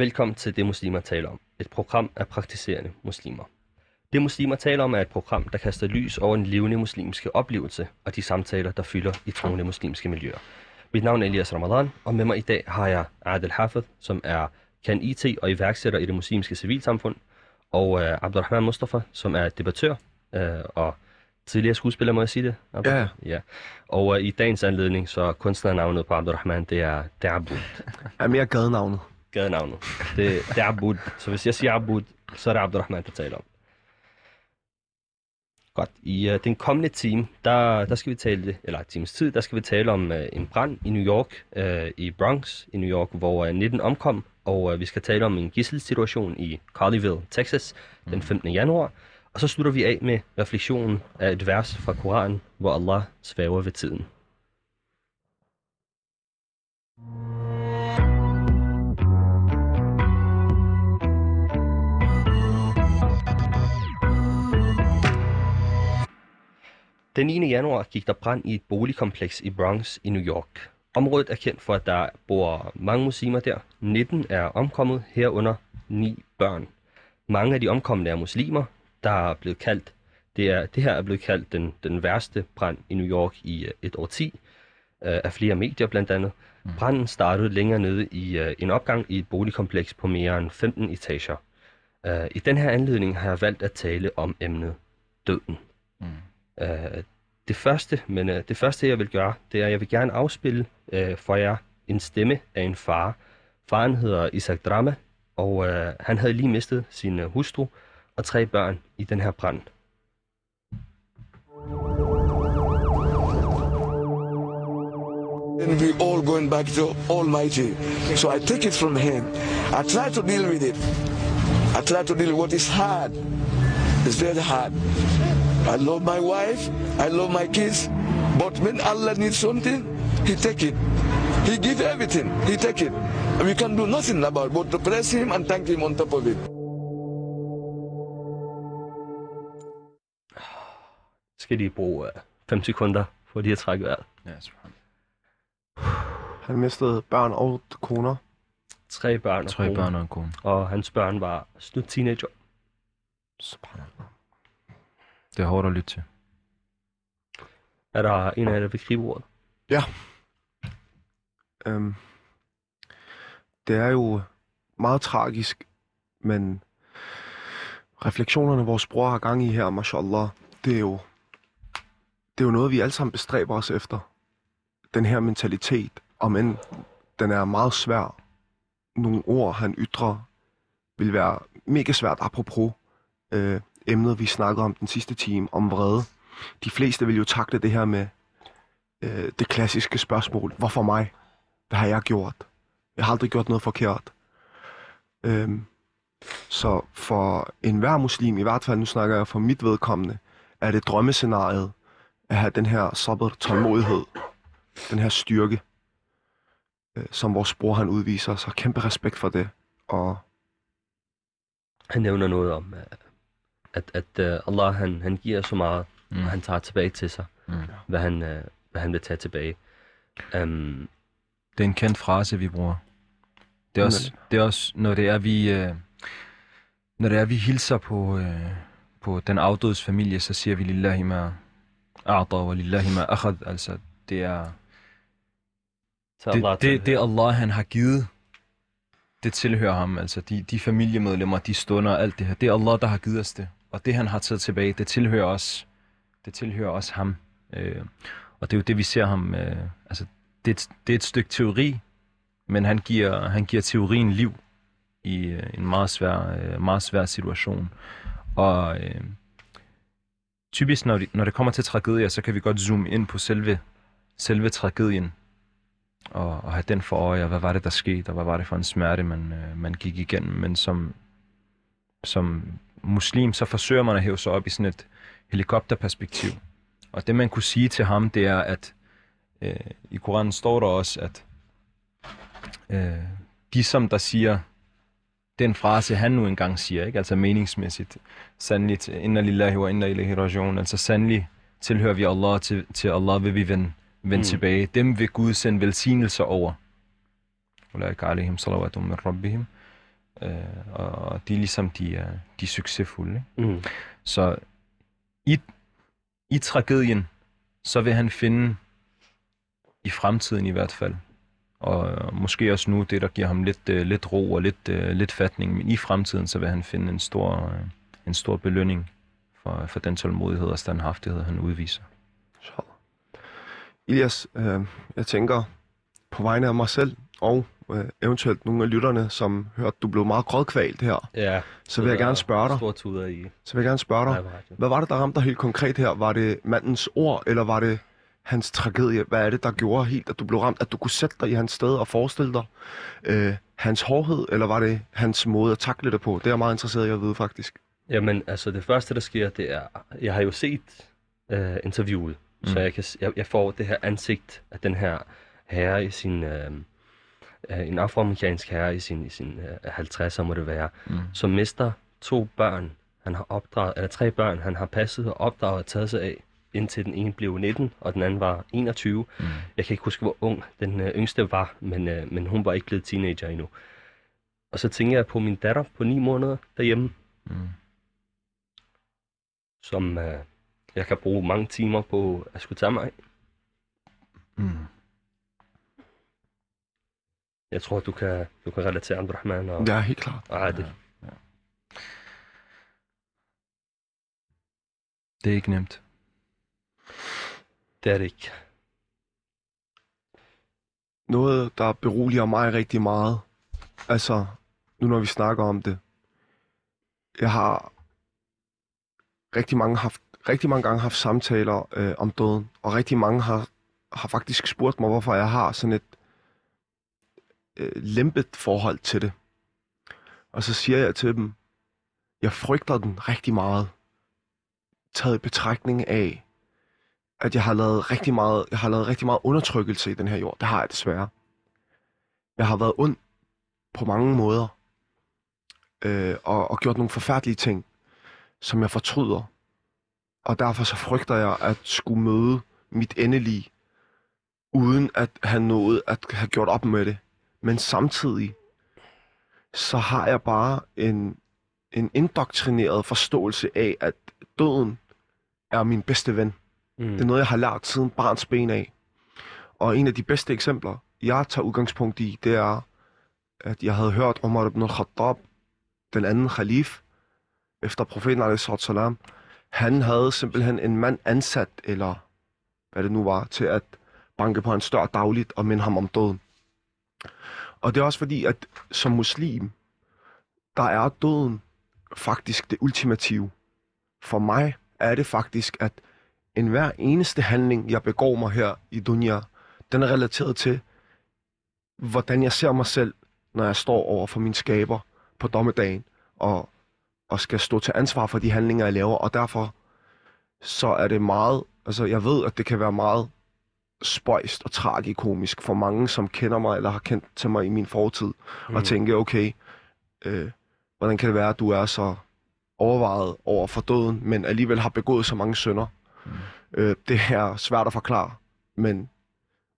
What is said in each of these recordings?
Velkommen til Det Muslimer taler om, et program af praktiserende muslimer. Det Muslimer taler om er et program, der kaster lys over den levende muslimske oplevelse og de samtaler, der fylder i troende muslimske miljøer. Mit navn er Elias Ramadan, og med mig i dag har jeg Adel Hafid, som er kan IT og iværksætter i det muslimske civilsamfund, og uh, Abdurrahman Mustafa, som er debattør uh, og tidligere skuespiller, må jeg sige det? Abdul? Ja. ja. Og uh, i dagens anledning, så kunstnernavnet på Abdurrahman, det er Dabud er mere gadenavnet. Gadenavnet. Det, det er Abud. Så hvis jeg siger Abud, så er det Abdurrahman, der taler om. Godt. I uh, den kommende time, der, der skal vi tale, eller times tid, der skal vi tale om uh, en brand i New York, uh, i Bronx i New York, hvor uh, 19 omkom, og uh, vi skal tale om en gisselsituation i Colleyville, Texas, den 15. januar. Og så slutter vi af med refleksionen af et vers fra Koranen, hvor Allah svæver ved tiden. Den 9. januar gik der brand i et boligkompleks i Bronx i New York. Området er kendt for, at der bor mange muslimer der. 19 er omkommet, herunder 9 børn. Mange af de omkomne er muslimer, der er blevet kaldt, det, er, det her er blevet kaldt den, den værste brand i New York i øh, et årti, øh, af flere medier blandt andet. Branden startede længere nede i øh, en opgang i et boligkompleks på mere end 15 etager. Øh, I den her anledning har jeg valgt at tale om emnet døden. Mm. Øh, det første, men øh, det første jeg vil gøre, det er, at jeg vil gerne afspille øh, for jer en stemme af en far. Faren hedder Isaac Drama, og øh, han havde lige mistet sin øh, hustru og tre børn i den her brand. And we all going back to Almighty. So I take it from Him. I try to deal with it. I try to deal with what is hard. It's very hard. I love my wife. I love my kids. But when Allah needs something, He take it. He give everything. He take it. And we can do nothing about it but to praise Him and thank Him on top of it. Skal de bruge øh, 5 sekunder for lige at trække vejret. Ja, subhan. Han mistede børn og koner. Tre børn og Tre kone, børn og en kone. og hans børn var slut teenager. Subhanallah. Det er hårdt at lytte til. Er der en af jer, der vil gribe ordet? Øhm, det er jo meget tragisk, men refleksionerne, vores bror har gang i her, mashallah, det er jo, det er jo noget, vi alle sammen bestræber os efter. Den her mentalitet, om end den er meget svær. Nogle ord, han ytrer, vil være mega svært apropos øh, emnet, vi snakkede om den sidste time, om vrede. De fleste vil jo takle det her med øh, det klassiske spørgsmål, hvorfor mig? Hvad har jeg gjort? Jeg har aldrig gjort noget forkert. Øhm, så for enhver muslim, i hvert fald nu snakker jeg for mit vedkommende, er det drømmescenariet at have den her sabr, tålmodighed, den her styrke, øh, som vores bror han udviser. Så kæmpe respekt for det. Og Han nævner noget om, øh, at, at uh, Allah han, han giver så meget, mm. Og han tager tilbage til sig, Mm. hvad han, uh, hvad han vil tage tilbage. Um, Det er en kendt frase, vi bruger. Det er også, det er også når det er, vi, øh, når det er, vi hilser på, øh, på den afdødes familie, så siger vi lillahi ma a'ta wa lillahi ma akhad. Altså, det er, det, det, det Allah, han har givet, det tilhører ham. Altså, de, de familiemedlemmer, de stunder og alt det her. Det er Allah, der har givet os det. Og det, han har taget tilbage, det tilhører os. Det tilhører også ham. Øh, og det er jo det, vi ser ham... Øh, altså, det, er et- det er et stykke teori, men han giver, han giver teorien liv i øh, en meget svær, øh, meget svær situation. Og øh, typisk, når, de, når det kommer til tragedier, så kan vi godt zoome ind på selve, selve tragedien og, og have den for øje, og hvad var det, der skete, og hvad var det for en smerte, man, øh, man gik igennem. Men som, som muslim, så forsøger man at hæve sig op i sådan et helikopterperspektiv. Og det man kunne sige til ham, det er, at øh, i Koranen står der også, at øh, de som der siger den frase, han nu engang siger, ikke? altså meningsmæssigt, sandelig til inna lillahi wa inna ilahi rajiun, altså sandelig tilhører vi Allah, til, til Allah vil vi vende, vende mm. tilbage. Dem vil Gud sende velsignelser over. Ulaika alaihim salawatum min rabbihim. Øh, og de er ligesom de er, de succesfulde. Ikke? Mm. Så i, i tragedien, så vil han finde, i fremtiden i hvert fald, og måske også nu det, der giver ham lidt, øh, lidt ro og lidt, øh, lidt fatning, men i fremtiden, så vil han finde en stor, øh, en stor belønning for, for den tålmodighed og standhaftighed, han udviser. Inshallah. Elias, øh, jeg tænker på vegne af mig selv og øh, eventuelt nogle af lytterne, som hørte, du blev meget grådkvalt her, Ja. så vil jeg gerne spørge dig, Stor tuder i så vil jeg gerne spørge dig, radio. hvad var det, der ramte dig helt konkret her? Var det mandens ord, eller var det hans tragedie? Hvad er det, der gjorde helt, at du blev ramt? At du kunne sætte dig i hans sted og forestille dig øh, hans hårdhed, eller var det hans måde at takle det på? Det er jeg meget interesseret i at vide, faktisk. Jamen, altså det første, der sker, det er, jeg har jo set øh, interviewet, mm. så jeg, kan, jeg, jeg får det her ansigt af den her herre i sin, øh, øh, en afroamerikansk herre i sin, i sin øh, 50'er, må det være, Mm. som mister to børn, han har opdraget, eller tre børn, han har passet og opdraget og taget sig af, indtil den ene blev 19, og den anden var 21. Mm. Jeg kan ikke huske, hvor ung den øh, yngste var, men, øh, men hun var ikke blevet teenager endnu. Og så tænker jeg på min datter på 9 måneder derhjemme, Mm. som øh, jeg kan bruge mange timer på at skulle tage mig af. Mm. Jeg tror, du kan, du kan relatere Abdurrahman og Ja, helt klart. Adil. Det er ikke nemt. Det er det ikke. Noget, der beroliger mig rigtig meget, altså, nu når vi snakker om det, jeg har rigtig mange, haft, rigtig mange gange haft samtaler øh, om døden, og rigtig mange har, har faktisk spurgt mig, hvorfor jeg har sådan et øh, lempet forhold til det. Og så siger jeg til dem, jeg frygter den rigtig meget, taget i betragtning af, at jeg har lavet rigtig meget, jeg har lavet rigtig meget undertrykkelse i den her jord. Det har jeg desværre. Jeg har været ond på mange måder, øh, og, og gjort nogle forfærdelige ting, som jeg fortryder. Og derfor så frygter jeg at skulle møde mit endelige, uden at have nået at have gjort op med det. Men samtidig, så har jeg bare en, en indoktrineret forståelse af, at døden er min bedste ven. Mm. Det er noget, jeg har lært siden barns ben af. Og en af de bedste eksempler, jeg tager udgangspunkt i, det er, at jeg havde hørt Omar ibn al-Khattab, den anden khalif, efter profeten a.s. Han havde simpelthen en mand ansat, eller hvad det nu var, til at banke på hans dør dagligt og minde ham om døden. Og det er også fordi, at som muslim, der er døden faktisk det ultimative. For mig er det faktisk, at enhver eneste handling, jeg begår mig her i dunia, den er relateret til, hvordan jeg ser mig selv, når jeg står over for min skaber på dommedagen, og, og skal stå til ansvar for de handlinger, jeg laver. Og derfor så er det meget, altså jeg ved, at det kan være meget spøjst og tragikomisk for mange, som kender mig eller har kendt til mig i min fortid, mm. og tænke, okay, øh, hvordan kan det være, at du er så overvejet over for døden, men alligevel har begået så mange synder. Mm. Øh, det er svært at forklare, men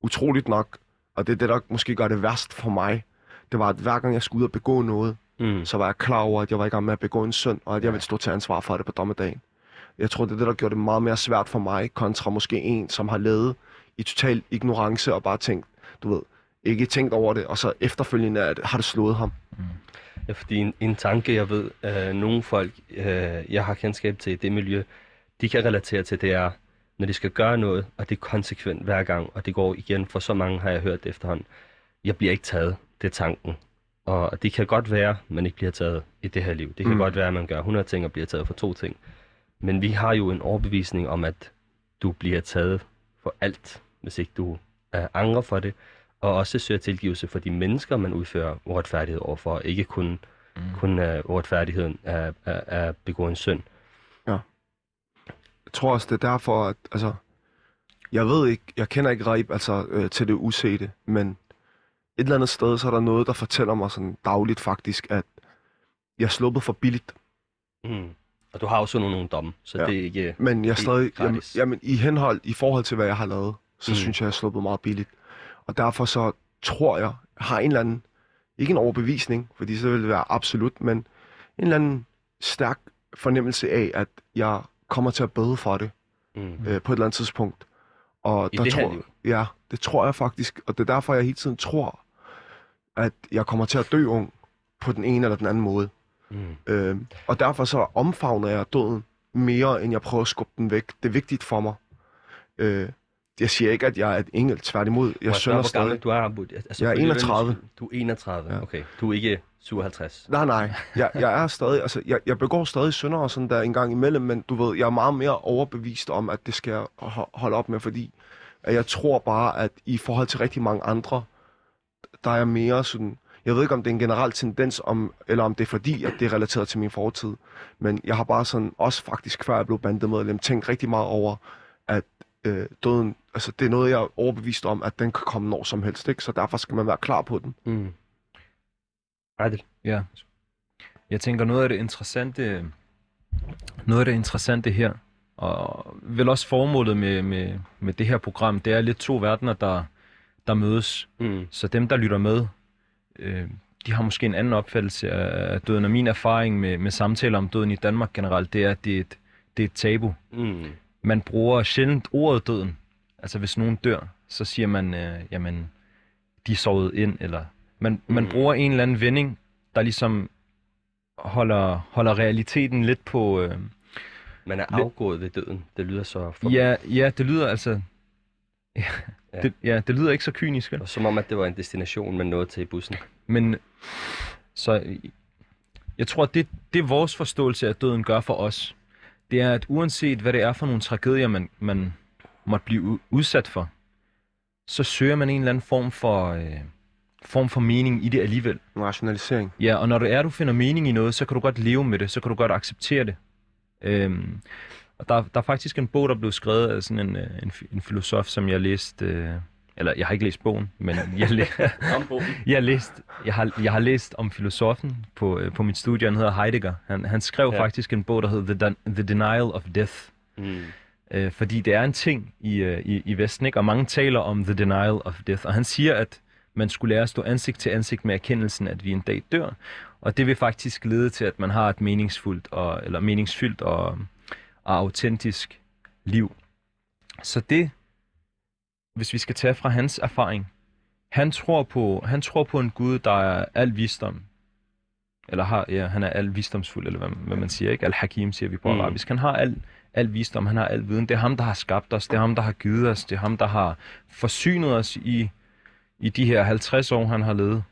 utroligt nok, og det er det, der måske gør det værst for mig, det var, at hver gang jeg skulle ud og begå noget, Mm. så var jeg klar over, at jeg var i gang med at begå en synd, og at jeg ville stå til ansvar for det på dommedagen. Jeg tror, det er det, der gjorde det meget mere svært for mig, kontra måske en, som har levet i total ignorance og bare tænkt, du ved, ikke tænkt over det, og så efterfølgende at, har det slået ham. Ja, fordi en, en tanke, jeg ved, øh, nogle folk, øh, jeg har kendskab til i det miljø, de kan relatere til, det er, når de skal gøre noget, og det er konsekvent hver gang, og det går igen, for så mange har jeg hørt det efterhånden. Jeg bliver ikke taget, det er tanken. Og det kan godt være, man ikke bliver taget i det her liv. Det kan Mm. mm. godt være, at man gør 100 ting og bliver taget for to ting. Men vi har jo en overbevisning om, at du bliver taget for alt, hvis ikke du er angre for det, og også søger tilgivelse for de mennesker, man udfører uretfærdighed overfor, ikke kun Mm. Kun uh, uretfærdigheden er, er, er begået en synd. Jeg tror også, det er derfor, at altså, jeg ved ikke, jeg kender ikke Reib altså, øh, til det usete, men et eller andet sted, så er der noget, der fortæller mig sådan dagligt faktisk, at jeg er sluppet for billigt. Mm. Og du har også nogle, nogle domme, så Ja. det er ikke... Men jeg er stadig, jamen, jamen, i henhold, i forhold til, hvad jeg har lavet, så Mm. synes jeg, jeg er sluppet meget billigt. Og derfor så tror jeg, har en eller anden, ikke en overbevisning, fordi så vil det være absolut, men en eller anden stærk fornemmelse af, at jeg kommer til at bøde for det Mm. øh, på et eller andet tidspunkt. Og I der det her tror, liv? Ja, det tror jeg faktisk. Og det er derfor, jeg hele tiden tror, at jeg kommer til at dø ung på den ene eller den anden måde. Mm. Øh, og derfor så omfavner jeg døden mere, end jeg prøver at skubbe den væk. Det er vigtigt for mig. Øh, jeg siger ikke, at jeg er et engel, tværtimod. Jeg gammel stadig. du er? Altså, Jeg er for lytterne- 31. Du er 31, Ja. okay. Du er ikke 57. Nej, nej. Jeg, jeg er stadig, altså, jeg, jeg begår stadig synder og sådan der en gang imellem, men du ved, jeg er meget mere overbevist om, at det skal jeg ho- holde op med, fordi at jeg tror bare, at i forhold til rigtig mange andre, der er mere sådan, jeg ved ikke, om det er en generel tendens, om, eller om det er fordi, at det er relateret til min fortid, men jeg har bare sådan, også faktisk før jeg blev bandemedlem, tænkt rigtig meget over, at øh, døden, altså det er noget, jeg er overbevist om, at den kan komme når som helst, ikke? så derfor skal man være klar på den. Mm. Adel. Ja. Jeg tænker, noget af det interessante, noget af det interessante her, og vel også formålet med, med, med det her program, det er lidt to verdener, der, der mødes. Mm. Så dem, der lytter med, øh, de har måske en anden opfattelse af døden. Og min erfaring med, med samtaler om døden i Danmark generelt, det er, at det er et, det er et tabu. Mm. Man bruger sjældent ordet døden. Altså hvis nogen dør, så siger man, øh, jamen, de er sovet ind, eller man, man Mm. bruger en eller anden vending, der ligesom holder, holder realiteten lidt på... Øh, Man er Lidt- afgået ved døden. Det lyder så for ja, ja, det lyder altså... Ja, det, ja, det lyder ikke så kynisk, vel? Og Som om, at det var en destination, man nåede til i bussen. Men så jeg tror, det, det vores forståelse af døden gør for os, det er, at uanset hvad det er for nogle tragedier, man, man måtte blive udsat for, så søger man en eller anden form for, øh, form for mening i det alligevel. En rationalisering. Ja, og når det er, du finder mening i noget, så kan du godt leve med det, så kan du godt acceptere det. Øhm, og der, der er faktisk en bog, der blev skrevet af sådan en, øh, en, en filosof, som jeg læste, øh, eller jeg har ikke læst bogen, men jeg, læ- jeg, har læst, jeg, har, jeg har læst om filosofen på, øh, på mit studie, han hedder Heidegger. Han, han skrev Ja. faktisk en bog, der hedder The, The Denial of Death. Mm. Øh, fordi det er en ting i, øh, i, i Vesten, ikke? og mange taler om The Denial of Death. Og han siger, at man skulle lære at stå ansigt til ansigt med erkendelsen, at vi en dag dør. Og det vil faktisk lede til, at man har et meningsfuldt og, eller meningsfyldt og, og autentisk liv. Så det, hvis vi skal tage fra hans erfaring, han tror på, han tror på en Gud, der er al visdom. Eller har, ja, han er al visdomsfuld, eller hvad, hvad man siger, ikke? Al-Hakim siger vi på Mm. arabisk. Han har al, al visdom, han har al viden. Det er ham, der har skabt os, det er ham, der har givet os, det er ham, der har forsynet os i, i de her 50 år, han har levet.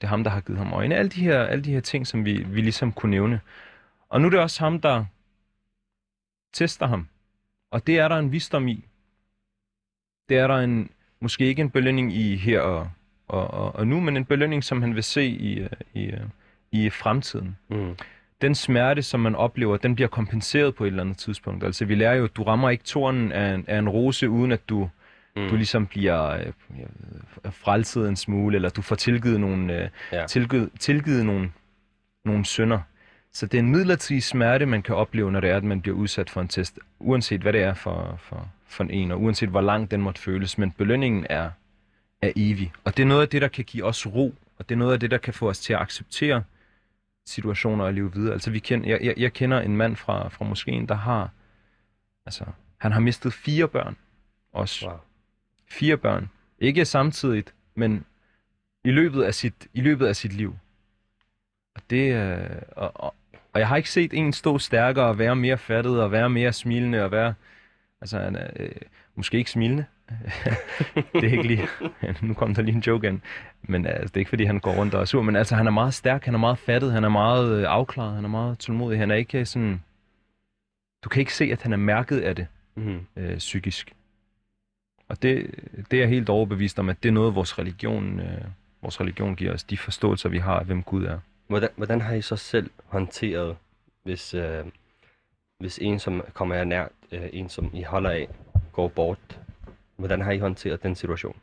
Det er ham, der har givet ham øjne. Alle de her, alle de her ting, som vi, vi ligesom kunne nævne. Og nu er det også ham, der tester ham. Og det er der en visdom i. Det er der en, måske ikke en belønning i her og, og, og, og nu, men en belønning, som han vil se i, øh, i, øh, i fremtiden. Mm. Den smerte, som man oplever, den bliver kompenseret på et eller andet tidspunkt. Altså vi lærer jo, at du rammer ikke tornen af en, af en rose, uden at du, Mm. du ligesom bliver øh, jeg ved, frelset en smule, eller du får tilgivet nogle, øh, Ja. tilgivet, tilgivet nogle, nogle synder. Så det er en midlertidig smerte, man kan opleve, når det er, at man bliver udsat for en test, uanset hvad det er for, for, for en, og uanset hvor lang den måtte føles. Men belønningen er, er evig. Og det er noget af det, der kan give os ro, og det er noget af det, der kan få os til at acceptere situationer og leve videre. Altså, vi kender, jeg, jeg, jeg kender en mand fra, fra moskeen, der har, altså, han har mistet fire børn også. Wow. Fire børn. Ikke samtidigt, men i løbet af sit, i løbet af sit liv. Og det, øh, og, og, og jeg har ikke set en stå stærkere og være mere fattet og være mere smilende og være, altså han er, øh, måske ikke smilende. det er ikke lige, nu kom der lige en joke ind. Men altså, det er ikke fordi han går rundt og er sur, men altså han er meget stærk, han er meget fattet, han er meget øh, afklaret, han er meget tålmodig. Han er ikke sådan, du kan ikke se, at han er mærket af det Mm. øh, psykisk. Og det, det er jeg helt overbevist om, at det er noget, vores religion, øh, vores religion giver os, de forståelser, vi har af, hvem Gud er hvordan, hvordan har I så selv håndteret, hvis, øh, hvis en, som kommer jer nært, øh, en, som I holder af, går bort? Hvordan har I håndteret den situation?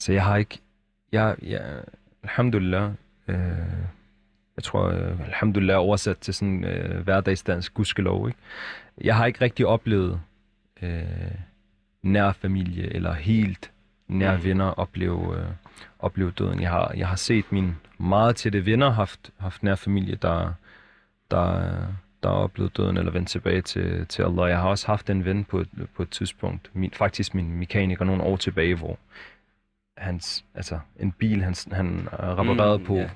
Så jeg har ikke... Jeg, jeg, alhamdulillah, øh, jeg tror, øh, alhamdulillah er oversat til sådan øh, hverdagsdansk gudskelov, ikke? Jeg har ikke rigtig oplevet øh, nær familie eller helt nær Mm. venner opleve, øh, opleve døden. Jeg har, jeg har set mine meget tætte venner haft, haft nær familie, der, der, der har oplevet døden eller vendt tilbage til, til Allah. Jeg har også haft en ven på, på et tidspunkt, min, faktisk min mekaniker nogle år tilbage, hvor hans, altså en bil, han, han øh, reparerede mm, på, ja.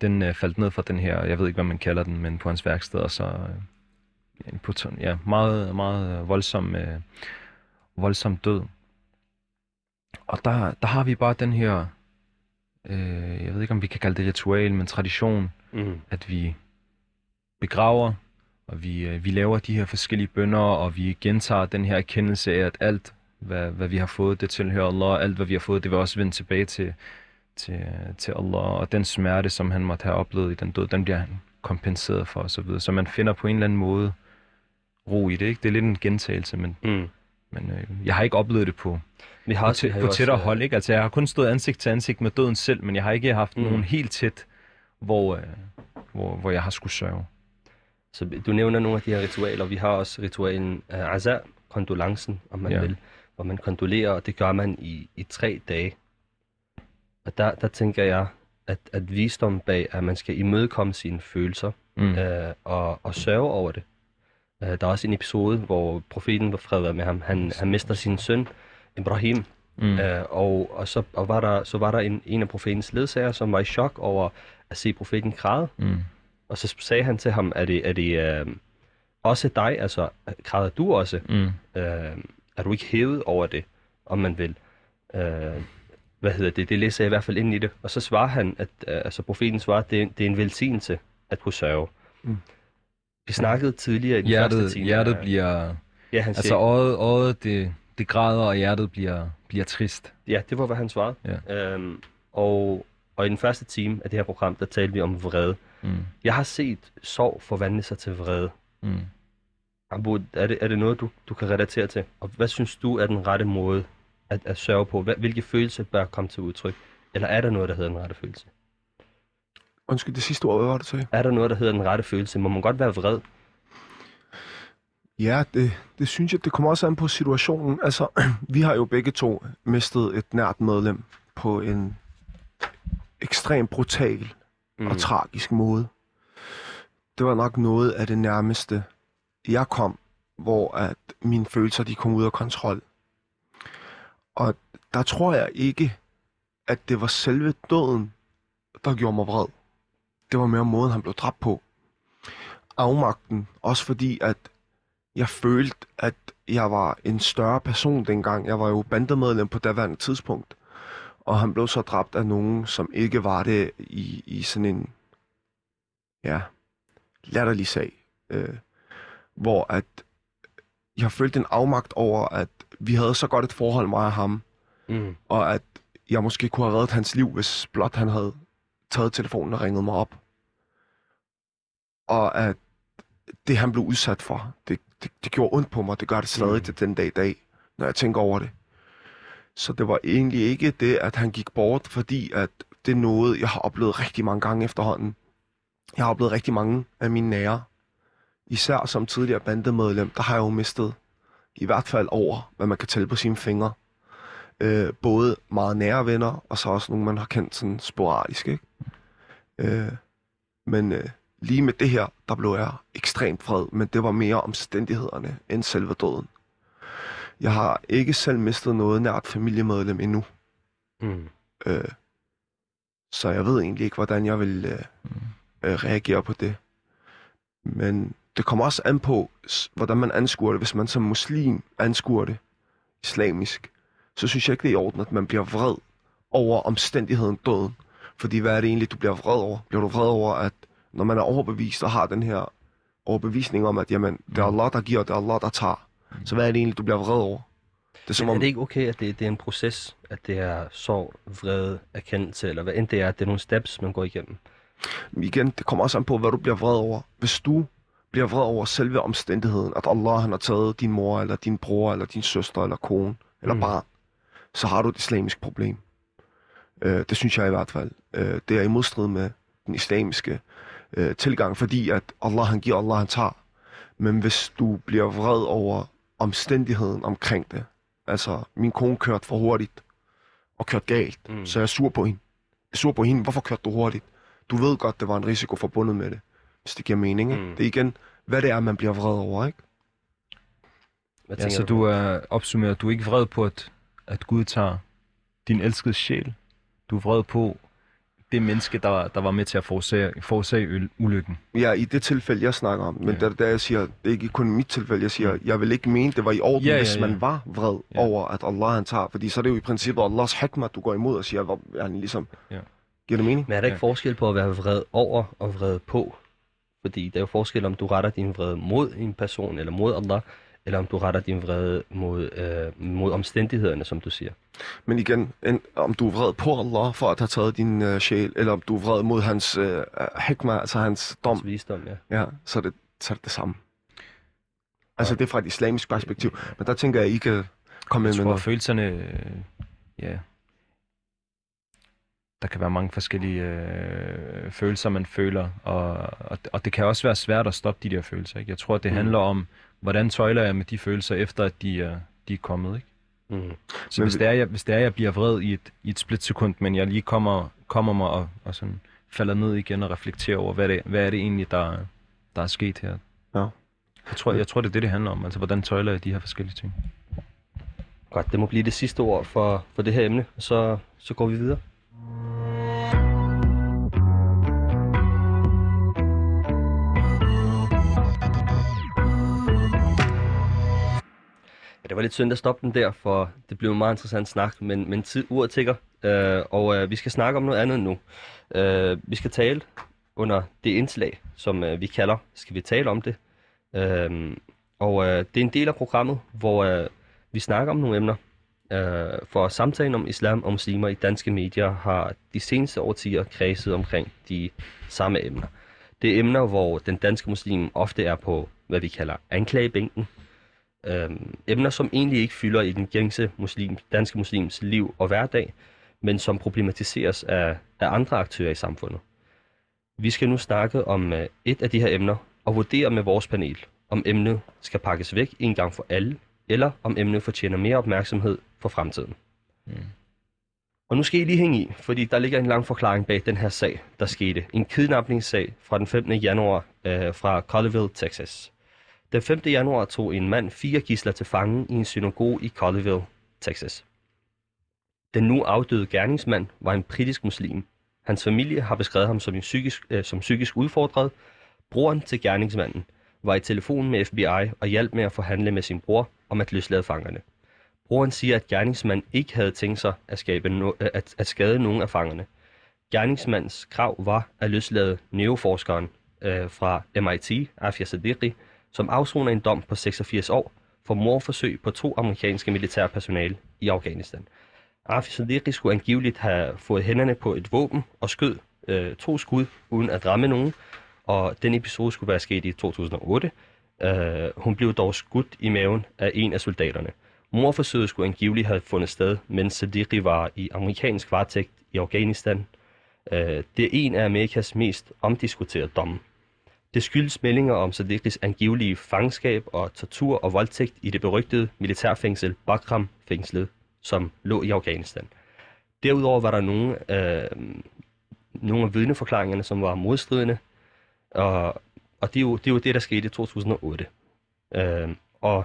den øh, faldt ned fra den her, jeg ved ikke, hvad man kalder den, men på hans værksted, og så øh, en på, ja, meget, meget øh, voldsom, øh, voldsom død. Og der, der har vi bare den her, øh, jeg ved ikke, om vi kan kalde det ritual, men tradition, Mm. at vi begraver, og vi, øh, vi laver de her forskellige bønder, og vi gentager den her erkendelse af, at alt, hvad, hvad vi har fået, det tilhører Allah, og alt, hvad vi har fået, det vil også vende tilbage til, til, til Allah, og den smerte, som han måtte have oplevet i den død, den bliver han kompenseret for, og så videre. Så man finder på en eller anden måde ro i det, ikke? Det er lidt en gentagelse, men, Mm. men øh, jeg har ikke oplevet det på, Vi har på, også, på jo tættere også, øh, hold, ikke? Altså, jeg har kun stået ansigt til ansigt med døden selv, men jeg har ikke haft Mm. nogen helt tæt, hvor, øh, hvor, hvor jeg har skulle sørge. Så du nævner nogle af de her ritualer. Vi har også ritualen uh, Azar, kondolencen, om man Ja. vil, hvor man kondolerer, og det gør man i, i tre dage. Og der, der tænker jeg, at, at visdom bag, at man skal imødekomme sine følelser Mm. øh, og, og sørge over det. Uh, der er også en episode, hvor profeten var fred med ham. Han, han mister sin søn, Ibrahim, Mm. Øh, og og, så, og var der, så var der en, en af profetens ledsager, som var i chok over at se profeten græde. Mm. Og så sagde han til ham, er det, er det øh, også dig, altså græder du også? Mm. Øh, er du ikke hævet over det, om man vil? Øh, hvad hedder det? Det læser jeg i hvert fald ind i det. Og så svarer han, at øh, altså profeten svarer, at det, er- det er en velsignelse at kunne sørge. Mm. Vi snakkede tidligere i den Hjertet, første time. hjertet øh, bliver... Ja, han Altså siger, øjet, øjet det, det græder, og hjertet bliver, bliver trist. Ja, det var, hvad han svarede. Ja. Øhm, og, og i den første time af det her program, der talte vi om vrede. Mm. Jeg har set sorg forvandle sig til vrede. Mm. Abu, er det, er det noget, du, du kan relatere til? Og hvad synes du er den rette måde at, at sørge på? Hvilke følelser bør komme til udtryk? Eller er der noget, der hedder den rette følelse? Undskyld, det sidste ord, hvad var det, du sagde? Er der noget, der hedder den rette følelse? Må man godt være vred? Ja, det, det synes jeg, det kommer også an på situationen. Altså, vi har jo begge to mistet et nært medlem på en ekstrem brutal mm. og tragisk måde. Det var nok noget af det nærmeste, jeg kom, hvor at mine følelser de kom ud af kontrol. Og der tror jeg ikke, at det var selve døden, der gjorde mig vred. Det var mere måden, han blev dræbt på. Afmagten, også fordi, at jeg følte, at jeg var en større person dengang. Jeg var jo bandemedlem på daværende tidspunkt. Og han blev så dræbt af nogen, som ikke var det i, i sådan en, ja, latterlig sag. Øh, hvor at jeg følte en afmagt over, at vi havde så godt et forhold, mig og ham, Mm. og at jeg måske kunne have reddet hans liv, hvis blot han havde taget telefonen og ringet mig op. Og at det, han blev udsat for, det, det, det gjorde ondt på mig. Det gør det stadig Mm. til den dag i dag, når jeg tænker over det. Så det var egentlig ikke det, at han gik bort, fordi at det er noget, jeg har oplevet rigtig mange gange efterhånden. Jeg har oplevet rigtig mange af mine nære. Især som tidligere bandemedlem, der har jeg jo mistet i hvert fald over, hvad man kan tælle på sine fingre. Øh, både meget nære venner, og så også nogle, man har kendt sådan sporadisk. Ikke? Øh, men øh, lige med det her, der blev jeg ekstremt fred, men det var mere omstændighederne end selve døden. Jeg har ikke selv mistet noget nært familiemedlem endnu, Mm. øh, så jeg ved egentlig ikke, hvordan jeg vil øh, øh, reagere på det. Men det kommer også an på, hvordan man anskuer det. Hvis man som muslim anskuer det islamisk, så synes jeg ikke, det er i orden, at man bliver vred over omstændigheden døden. Fordi hvad er det egentlig, du bliver vred over? Bliver du vred over, at når man er overbevist og har den her overbevisning om, at jamen, det er Allah, der giver, og det er Allah, der tager. Så hvad er det egentlig, du bliver vred over? Det er som Men er om, det ikke okay, at det, det er en proces, at det er sorg, vrede, erkendelse, eller hvad end det er, at det er nogle steps, man går igennem? igen, det kommer også an på, hvad du bliver vred over. Hvis du bliver vred over selve omstændigheden, at Allah han har taget din mor, eller din bror, eller din søster, eller kone, eller Mm. mm. barn, så har du et islamisk problem. Øh, det synes jeg i hvert fald. Øh, det er i modstrid med den islamiske øh, tilgang, fordi at Allah han giver, Allah han tager. Men hvis du bliver vred over omstændigheden omkring det, altså min kone kørte for hurtigt, og kørte galt, Mm. så jeg er sur på hende. Jeg er sur på hende, hvorfor kørte du hurtigt? Du ved godt, det var en risiko forbundet med det, hvis det giver mening. Mm. Mm. Det er igen, hvad det er, man bliver vred over, ikke? Hvad Ja, så du er opsummeret, du er ikke vred på, at, at Gud tager din elskede sjæl. Du er vred på det menneske, der, der var med til at forårsage, forårsage ulykken. Ja, i det tilfælde, jeg snakker om. Men Ja. der, der jeg siger, det er ikke kun mit tilfælde, jeg siger, jeg vil ikke mene, det var i orden, Ja, ja, ja, hvis man var vred Ja. over, at Allah han tager. Fordi så er det jo i princippet Allahs hikmah, du går imod og siger, hvor han ligesom... Ja. Giver det mening? Men er der ikke Ja. forskel på at være vred over og vred på? Fordi der er jo forskel, om du retter din vrede mod en person eller mod Allah, eller om du retter din vrede mod, øh, mod omstændighederne, som du siger. Men igen, en, om du er vred på Allah for at have taget din uh, sjæl, eller om du er vred mod hans uh, hikmah, altså hans dom, Hans visdom, ja. ja, så er det, så er det det samme. Altså det er fra et islamisk perspektiv. Men der tænker jeg, I kan komme Jeg ind med tror, noget. følelserne, øh, ja, der kan være mange forskellige øh, følelser, man føler, og, og, og det kan også være svært at stoppe de der følelser. Ikke? Jeg tror, at det Mm. handler om, hvordan tøjler jeg med de følelser, efter at de er, de er kommet. Ikke? Mm. Så Men hvis vi- det, er, jeg, hvis det er, jeg bliver vred i et, i et splitsekund, men jeg lige kommer, kommer mig og, og sådan falder ned igen og reflekterer over, hvad, det, hvad er det egentlig, der, der er sket her. Ja. Jeg tror, jeg tror, det er det, det handler om. Altså, hvordan tøjler jeg de her forskellige ting. Godt, det må blive det sidste ord for, for det her emne, så, så går vi videre. Var lidt synd at stoppe den der, for det blev en meget interessant snak, men, men tid, uret tigger, øh, og øh, vi skal snakke om noget andet nu. Øh, vi skal tale under det indslag, som øh, vi kalder Skal vi tale om det? Øh, og øh, det er en del af programmet, hvor øh, vi snakker om nogle emner. Øh, for samtalen om islam og muslimer i danske medier har de seneste årtier kredset omkring de samme emner. Det er emner, hvor den danske muslim ofte er på, hvad vi kalder anklagebænken. Øhm, emner, som egentlig ikke fylder i den gængse muslim, danske muslims liv og hverdag, men som problematiseres af, af andre aktører i samfundet. Vi skal nu snakke om øh, et af de her emner og vurdere med vores panel, om emnet skal pakkes væk en gang for alle, eller om emnet fortjener mere opmærksomhed for fremtiden. Mm. Og nu skal I lige hænge i, fordi der ligger en lang forklaring bag den her sag, der skete. En kidnapningssag fra den 15. januar øh, fra Colleyville, Texas. Den 5. januar tog en mand fire gisler til fange i en synagoge i Colleyville, Texas. Den nu afdøde gerningsmand var en britisk muslim. Hans familie har beskrevet ham som, en psykisk, øh, som psykisk udfordret. Broren til gerningsmanden var i telefon med FBI og hjalp med at forhandle med sin bror om at løslade fangerne. Broren siger, at gerningsmanden ikke havde tænkt sig at, skabe no- øh, at, at skade nogen af fangerne. Gerningsmandens krav var at løslade neoforskeren øh, fra MIT, Afia Siddiqui, som afsoner en dom på 86 år for morforsøg på to amerikanske militærpersonale i Afghanistan. Afi Sadiri skulle angiveligt have fået hænderne på et våben og skød øh, to skud uden at ramme nogen, og den episode skulle være sket i 2008. Øh, hun blev dog skudt i maven af en af soldaterne. Morforsøget skulle angiveligt have fundet sted, mens Sadiri var i amerikansk varetægt i Afghanistan. Øh, det er en af Amerikas mest omdiskuterede domme. Det skyldes meldinger om Sadiqis angivelige fangenskab og tortur og voldtægt i det berygtede militærfængsel Bagram-fængslet, som lå i Afghanistan. Derudover var der nogle, øh, nogle af vidneforklaringerne, som var modstridende, og, og det, er jo, det er jo det, der skete i 2008. Øh, og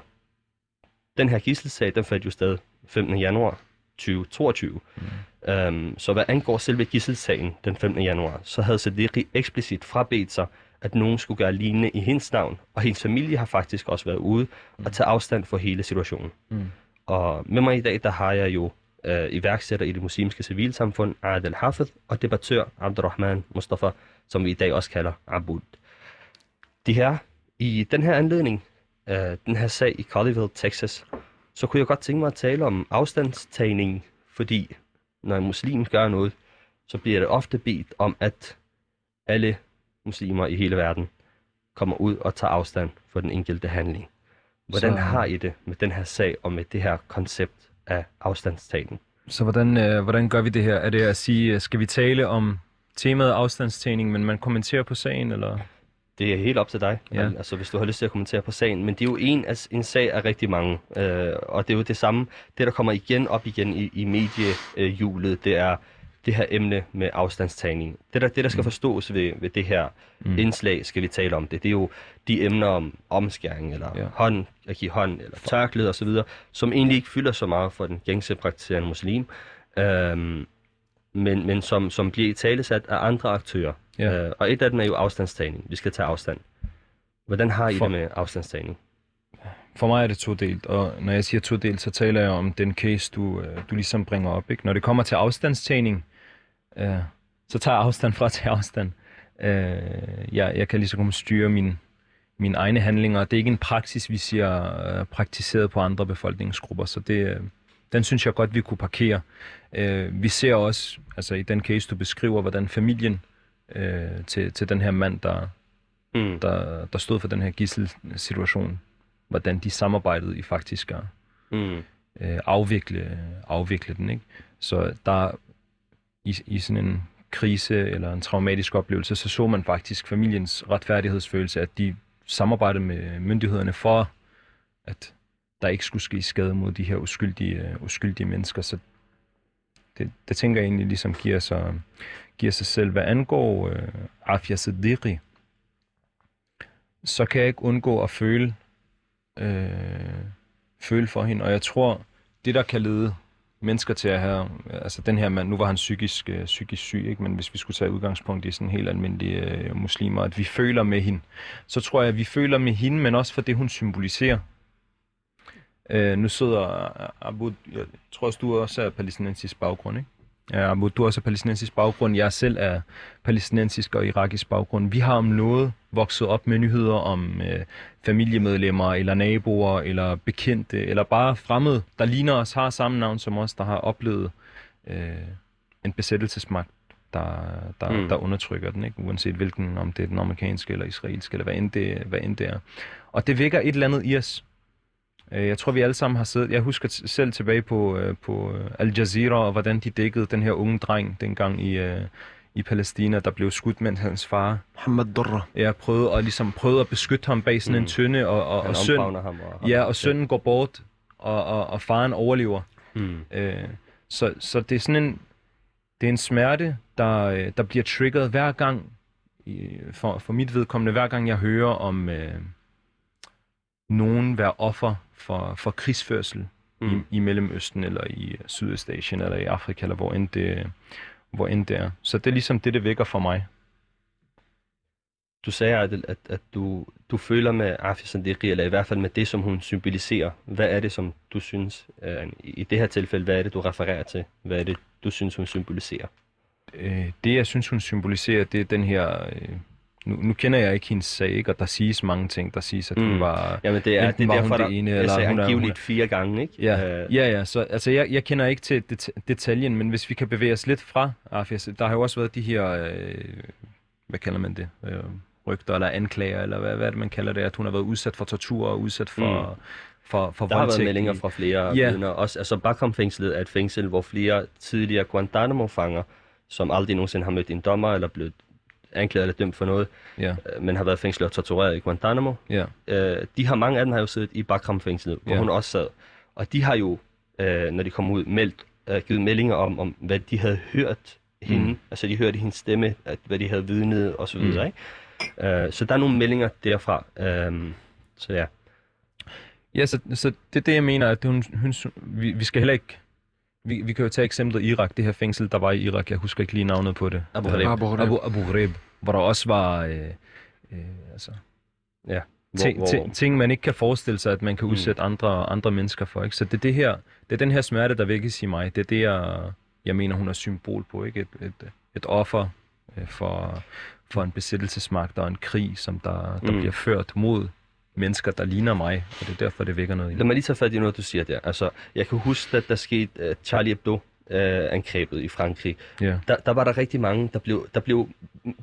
den her gisselsag, den fandt jo sted 15. januar 2022. Mm. Øhm, så hvad angår selve gisselsagen den 15. januar, så havde Sadiqi eksplicit frabedt sig, at nogen skulle gøre lignende i hendes navn, og hendes familie har faktisk også været ude og tage afstand for hele situationen. Mm. Og med mig i dag, der har jeg jo øh, iværksætter i det muslimske civilsamfund, Adel Hafid, og debattør Abdurrahman Mustafa, som vi i dag også kalder Abud. De her, i den her anledning, øh, den her sag i Colleyville, Texas, så kunne jeg godt tænke mig at tale om afstandstagning, fordi når en muslim gør noget, så bliver det ofte bedt om, at alle muslimer i hele verden kommer ud og tager afstand for den enkelte handling. Hvordan Så- har I det med den her sag og med det her koncept af afstandstagning? Så hvordan, øh, hvordan gør vi det her? Er det at sige, øh, skal vi tale om temaet afstandstagning, men man kommenterer på sagen, eller? Det er helt op til dig, Ja. altså hvis du har lyst til at kommentere på sagen. Men det er jo en, af, en sag af rigtig mange, øh, og det er jo det samme, det der kommer igen op igen i, i mediehjulet, det er det her emne med afstandstagning. Det der, det, der skal Mm. forstås ved, ved det her Mm. indslag, skal vi tale om det. Det er jo de emner om omskæring, eller Ja. hånd, at give hånd, eller tørklæde osv., som egentlig ikke fylder så meget for den gængse praktiserende muslim, øhm, men, men som, som bliver i talesat af andre aktører. Ja. Øh, og et af dem er jo afstandstagning. Vi skal tage afstand. Hvordan har I For- det med afstandstagning? For mig er det todelt, og når jeg siger todelt, så taler jeg om den case, du, øh, du ligesom bringer op. Ikke? Når det kommer til afstandstagning, øh, så tager afstand fra at tage afstand. Øh, jeg, jeg kan ligesom styre min, mine egne handlinger. Det er ikke en praksis, vi siger øh, praktiseret på andre befolkningsgrupper, så det, øh, den synes jeg godt, vi kunne parkere. Øh, vi ser også, altså i den case, du beskriver, hvordan familien øh, til, til den her mand, der, Mm. der, der stod for den her gisselsituation, hvordan de samarbejdede i faktisk at Mm. øh, afvikle, afvikle den. Ikke? Så der i, i sådan en krise eller en traumatisk oplevelse, så så man faktisk familiens retfærdighedsfølelse, at de samarbejdede med myndighederne for, at der ikke skulle ske skade mod de her uskyldige, øh, uskyldige mennesker. Så det, det tænker jeg egentlig ligesom giver sig, giver sig selv. Hvad angår øh, Afia Siddiqui, så kan jeg ikke undgå at føle, øh, føle for hende. Og jeg tror, det der kan lede mennesker til at have, altså den her mand, nu var han psykisk, øh, psykisk syg, ikke? men hvis vi skulle tage udgangspunkt i sådan helt almindelige øh, muslimer, at vi føler med hende, så tror jeg, at vi føler med hende, men også for det, hun symboliserer. Øh, nu sidder Abu, jeg tror også, du også er palæstinensisk baggrund, ikke? Ja, Abu, du også er palæstinensisk baggrund. Jeg selv er palæstinensisk og irakisk baggrund. Vi har om noget vokset op med nyheder om øh, familiemedlemmer, eller naboer, eller bekendte, eller bare fremmede, der ligner os, har samme navn som os, der har oplevet øh, en besættelsesmagt, der, der. Mm. der undertrykker den, ikke? uanset hvilken, om det er den amerikanske eller israelske, eller hvad end, det, hvad end det er. Og det vækker et eller andet i os. Øh, Jeg tror, vi alle sammen har siddet... Jeg husker selv tilbage på, øh, på øh, Al Jazeera, og hvordan de dækkede den her unge dreng dengang i, i Palæstina, der blev skudt, mens hans far Mohammed Durra. ja, prøvede, at, ligesom, prøvede at beskytte ham bag sådan en Mm. tynde, og, og, Han og, søn, ham. Og, ja, og sønnen går bort, og, og, og faren overlever. Mm. Øh, så, så det er sådan en, det er en smerte, der, der bliver triggeret hver gang, for, for mit vedkommende, hver gang jeg hører om øh, nogen være offer for, for krigsførsel mm. I, i Mellemøsten, eller i Sydøstasien, eller i Afrika, eller hvor end, det, hvor end det er. Så det er ligesom det, det vækker for mig. Du sagde, Adel, at, at du, du føler med Afia Sandiri, eller i hvert fald med det, som hun symboliserer. Hvad er det, som du synes, øh, i i det her tilfælde, hvad er det, du refererer til? Hvad er det, du synes, hun symboliserer? Øh, det, jeg synes, hun symboliserer, det er den her... Øh, nu, nu kender jeg ikke hendes sag, ikke? og der siges mange ting. Der siges, at hun Mm. var... Jamen, det er, det er derfor, der, det ene, jeg eller sagde hun er- hun angiveligt fire gange, ikke? Ja, Øh, ja, ja. Så, altså, jeg, jeg kender ikke til det, detaljen, men hvis vi kan bevæge os lidt fra Afia, så der har jo også været de her, øh, hvad kalder man det, øh, rygter eller anklager, eller hvad, hvad er det, man kalder det, at hun har været udsat for tortur og udsat for, mm. for, for Der har voldtægt. været meldinger fra flere Ja. vidner. Også, altså Bagram-fængslet er et fængsel, hvor flere tidligere Guantanamo-fanger, som aldrig nogensinde har mødt en dommer eller blevet anklaget eller dømt for noget, Ja, øh, men har været fængslet og tortureret i Guantanamo. ja, Øh, de har mange af dem har jo siddet i Bagram-fængslet, hvor Ja. hun også sad. Og de har jo, øh, når de kom ud, meldt, øh, givet meldinger om, om, hvad de havde hørt hende. Mm. Altså de hørte hendes stemme, at, hvad de havde vidnet og så Mm. videre. Ikke? Øh, så der er nogle meldinger derfra. Øh, så ja. ja så, så det er det, jeg mener, at hun, hun, vi, vi skal heller ikke, vi, vi kan jo tage eksemplet Irak, det her fængsel, der var i Irak, jeg husker ikke lige navnet på det. Abu Ghraib. Abu Ghraib. Abu, Abu Ghraib, hvor der også var øh, øh, altså, ja. ting, ting, ting, man ikke kan forestille sig, at man kan udsætte mm. andre, andre mennesker for. Ikke? Så det er, det, her, det er den her smerte, der vækkes i mig. Det er det, jeg, jeg mener, hun er symbol på. Ikke? Et, et, et offer øh, for, for en besættelsesmagt og en krig, som der, der Mm. mm. bliver ført mod mennesker, der ligner mig, og det er derfor, det vækker noget i Lad mig. lige tage fat i noget, du siger der. Altså, jeg kan huske, at der skete uh, Charlie Hebdo-angrebet i Frankrig. Ja. Der, der var der rigtig mange, der blev, der blev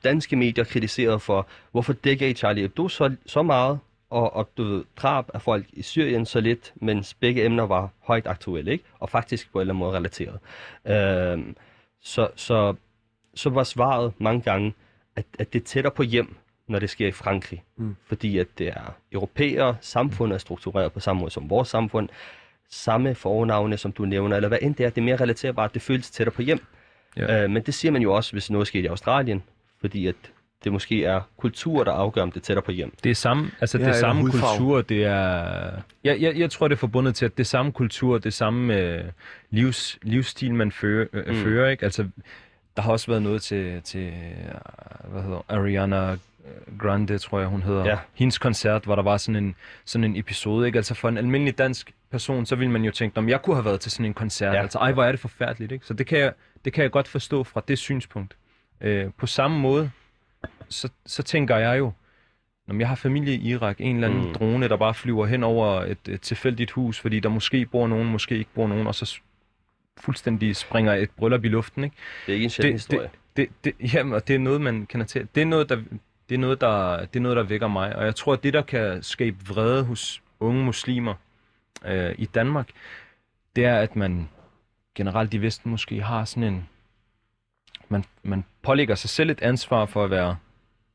danske medier kritiseret for, hvorfor dækker I Charlie Hebdo så, så meget, og, og du ved, drab af folk i Syrien så lidt, mens begge emner var højt aktuelle, ikke? Og faktisk på en eller anden måde relateret. Øhm, så, så, så var svaret mange gange, at, at det er tættere på hjem, når det sker i Frankrig. Mm. Fordi at det er europæere, samfundet er struktureret på samme måde som vores samfund, samme fornavne, som du nævner, eller hvad end det er, det er mere relaterbart, det føles tættere på hjem. Ja. Øh, men det siger man jo også, hvis noget sker i Australien, fordi at det måske er kultur, der afgør, om det er tættere på hjem. Det er samme, altså Ja, det er samme hudfarve. kultur, det er... Jeg, jeg, jeg tror, det er forbundet til, at det er samme kultur, det er samme øh, livs, livsstil, man fører, øh, Mm. mm. fører, ikke? Altså, der har også været noget til, til øh, hvad hedder Ariana Grande, tror jeg, hun hedder. Ja. Hendes koncert, hvor der var sådan en, sådan en episode, ikke? Altså for en almindelig dansk person, så ville man jo tænke, om jeg kunne have været til sådan en koncert. Ja. Altså, ej, hvor er det forfærdeligt, ikke? Så det kan jeg, det kan jeg godt forstå fra det synspunkt. Øh, på samme måde, så, så tænker jeg jo, når jeg har familie i Irak, en eller anden Mm. drone, der bare flyver hen over et, et tilfældigt hus, fordi der måske bor nogen, måske ikke bor nogen, og så fuldstændig springer et bryllup i luften, ikke? Det er ikke en sjælden Det- historie. Det, det, jamen, og det er noget, man kender til. Det er noget, der, det er noget, der, det er noget, der vækker mig. Og jeg tror, at det, der kan skabe vrede hos unge muslimer øh, i Danmark, det er, at man generelt i Vesten måske har sådan en... Man, man pålægger sig selv et ansvar for at være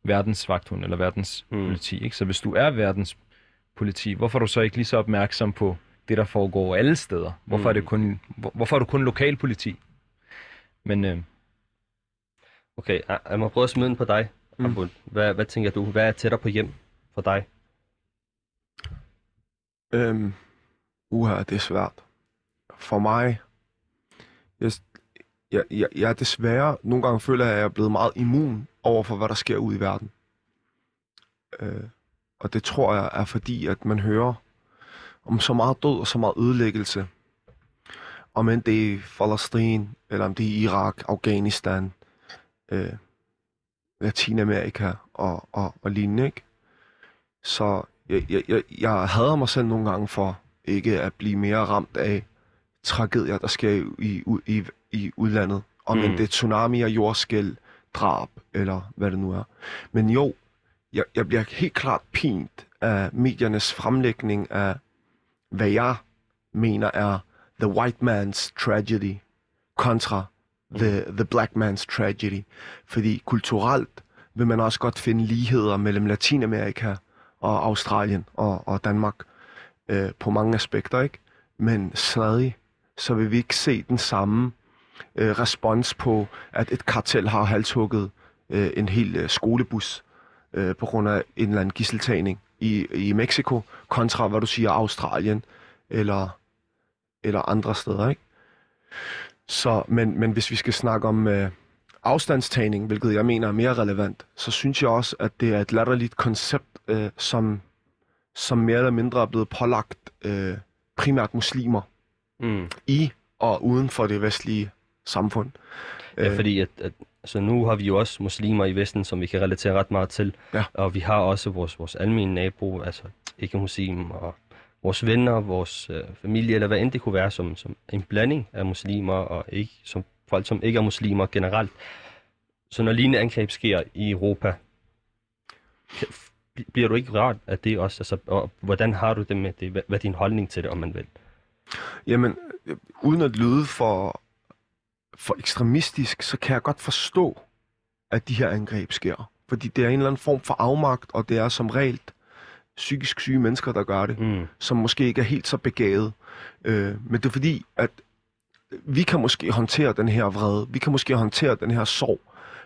verdens vagthund eller verdens Mm. mm. politi. Ikke? Så hvis du er verdens politi, hvorfor er du så ikke lige så opmærksom på det, der foregår alle steder? Hvorfor, Mm. er, det kun, hvor, hvorfor er du kun lokalpoliti? Men øh, Okay, jeg, jeg må prøve at smide den på dig, Mm. hvad, hvad tænker du? Hvad er tættere på hjem for dig? Øhm, uha, det er svært. For mig, jeg, jeg, jeg, jeg er desværre, nogle gange føler jeg, at jeg er blevet meget immun over for, hvad der sker ude i verden. Øh, og det tror jeg er fordi, at man hører om så meget død og så meget ødelæggelse. Om end det er i Palæstina, eller om det er i Irak, Afghanistan, øh, Latinamerika og, og, og lignende, ikke? Så jeg, jeg, jeg, jeg hader mig selv nogle gange for ikke at blive mere ramt af tragedier, der sker i, i, i, udlandet. Om. Mm. det er tsunami og jordskæld, drab, eller hvad det nu er. Men jo, jeg, jeg bliver helt klart pint af mediernes fremlægning af, hvad jeg mener er the white man's tragedy kontra the, the black man's tragedy. Fordi kulturelt vil man også godt finde ligheder mellem Latinamerika og Australien og, og Danmark øh, på mange aspekter, ikke? Men stadig, så vil vi ikke se den samme øh, respons på, at et kartel har halshugget øh, en hel øh, skolebus øh, på grund af en eller anden gisseltagning i, i Mexico, kontra, hvad du siger, Australien eller, eller andre steder, ikke? Så, men, men hvis vi skal snakke om øh, afstandstagning, hvilket jeg mener er mere relevant, så synes jeg også, at det er et latterligt koncept, øh, som, som mere eller mindre er blevet pålagt øh, primært muslimer Mm. i og uden for det vestlige samfund. Ja, Øh, fordi at, at, altså nu har vi jo også muslimer i Vesten, som vi kan relatere ret meget til. Ja. Og vi har også vores, vores almindelige nabo, altså ikke muslim, og vores venner, vores øh, familie, eller hvad end det kunne være, som, som en blanding af muslimer og ikke, som folk, som ikke er muslimer generelt. Så når lignende angreb sker i Europa, kan- bliver du ikke rart af det også? Altså, og hvordan har du det med det? Hvad, er din holdning til det, om man vil? Jamen, øh, uden at lyde for, for ekstremistisk, så kan jeg godt forstå, at de her angreb sker. Fordi det er en eller anden form for afmagt, og det er som regel psykisk syge mennesker, der gør det, Mm. som måske ikke er helt så begavet. Øh, men det er fordi, at vi kan måske håndtere den her vrede, vi kan måske håndtere den her sorg,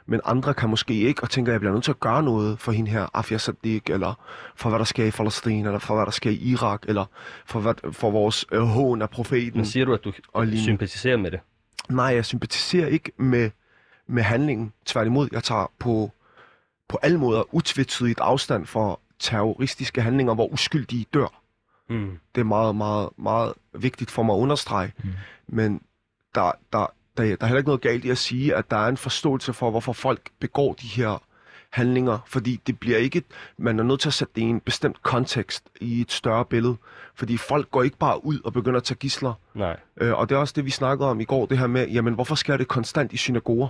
men andre kan måske ikke, og tænker, at jeg bliver nødt til at gøre noget for hende her, Afia Sadiq, eller for hvad der sker i Palæstina, eller for hvad der sker i Irak, eller for, hvad, for vores øh, hån af profeten. Men siger du, at du Og lignende. sympatiserer med det? Nej, jeg sympatiserer ikke med, med handlingen. Tværtimod, jeg tager på, på alle måder utvetydigt afstand for terroristiske handlinger, hvor uskyldige dør. Mm. Det er meget, meget, meget vigtigt for mig at understrege. Mm. Men der, der, der, der er heller ikke noget galt i at sige, at der er en forståelse for, hvorfor folk begår de her handlinger, fordi det bliver ikke, man er nødt til at sætte det i en bestemt kontekst, i et større billede, fordi folk går ikke bare ud og begynder at tage gisler, Nej. øh, og det er også det, vi snakkede om i går, det her med, jamen hvorfor sker det konstant i synagoger?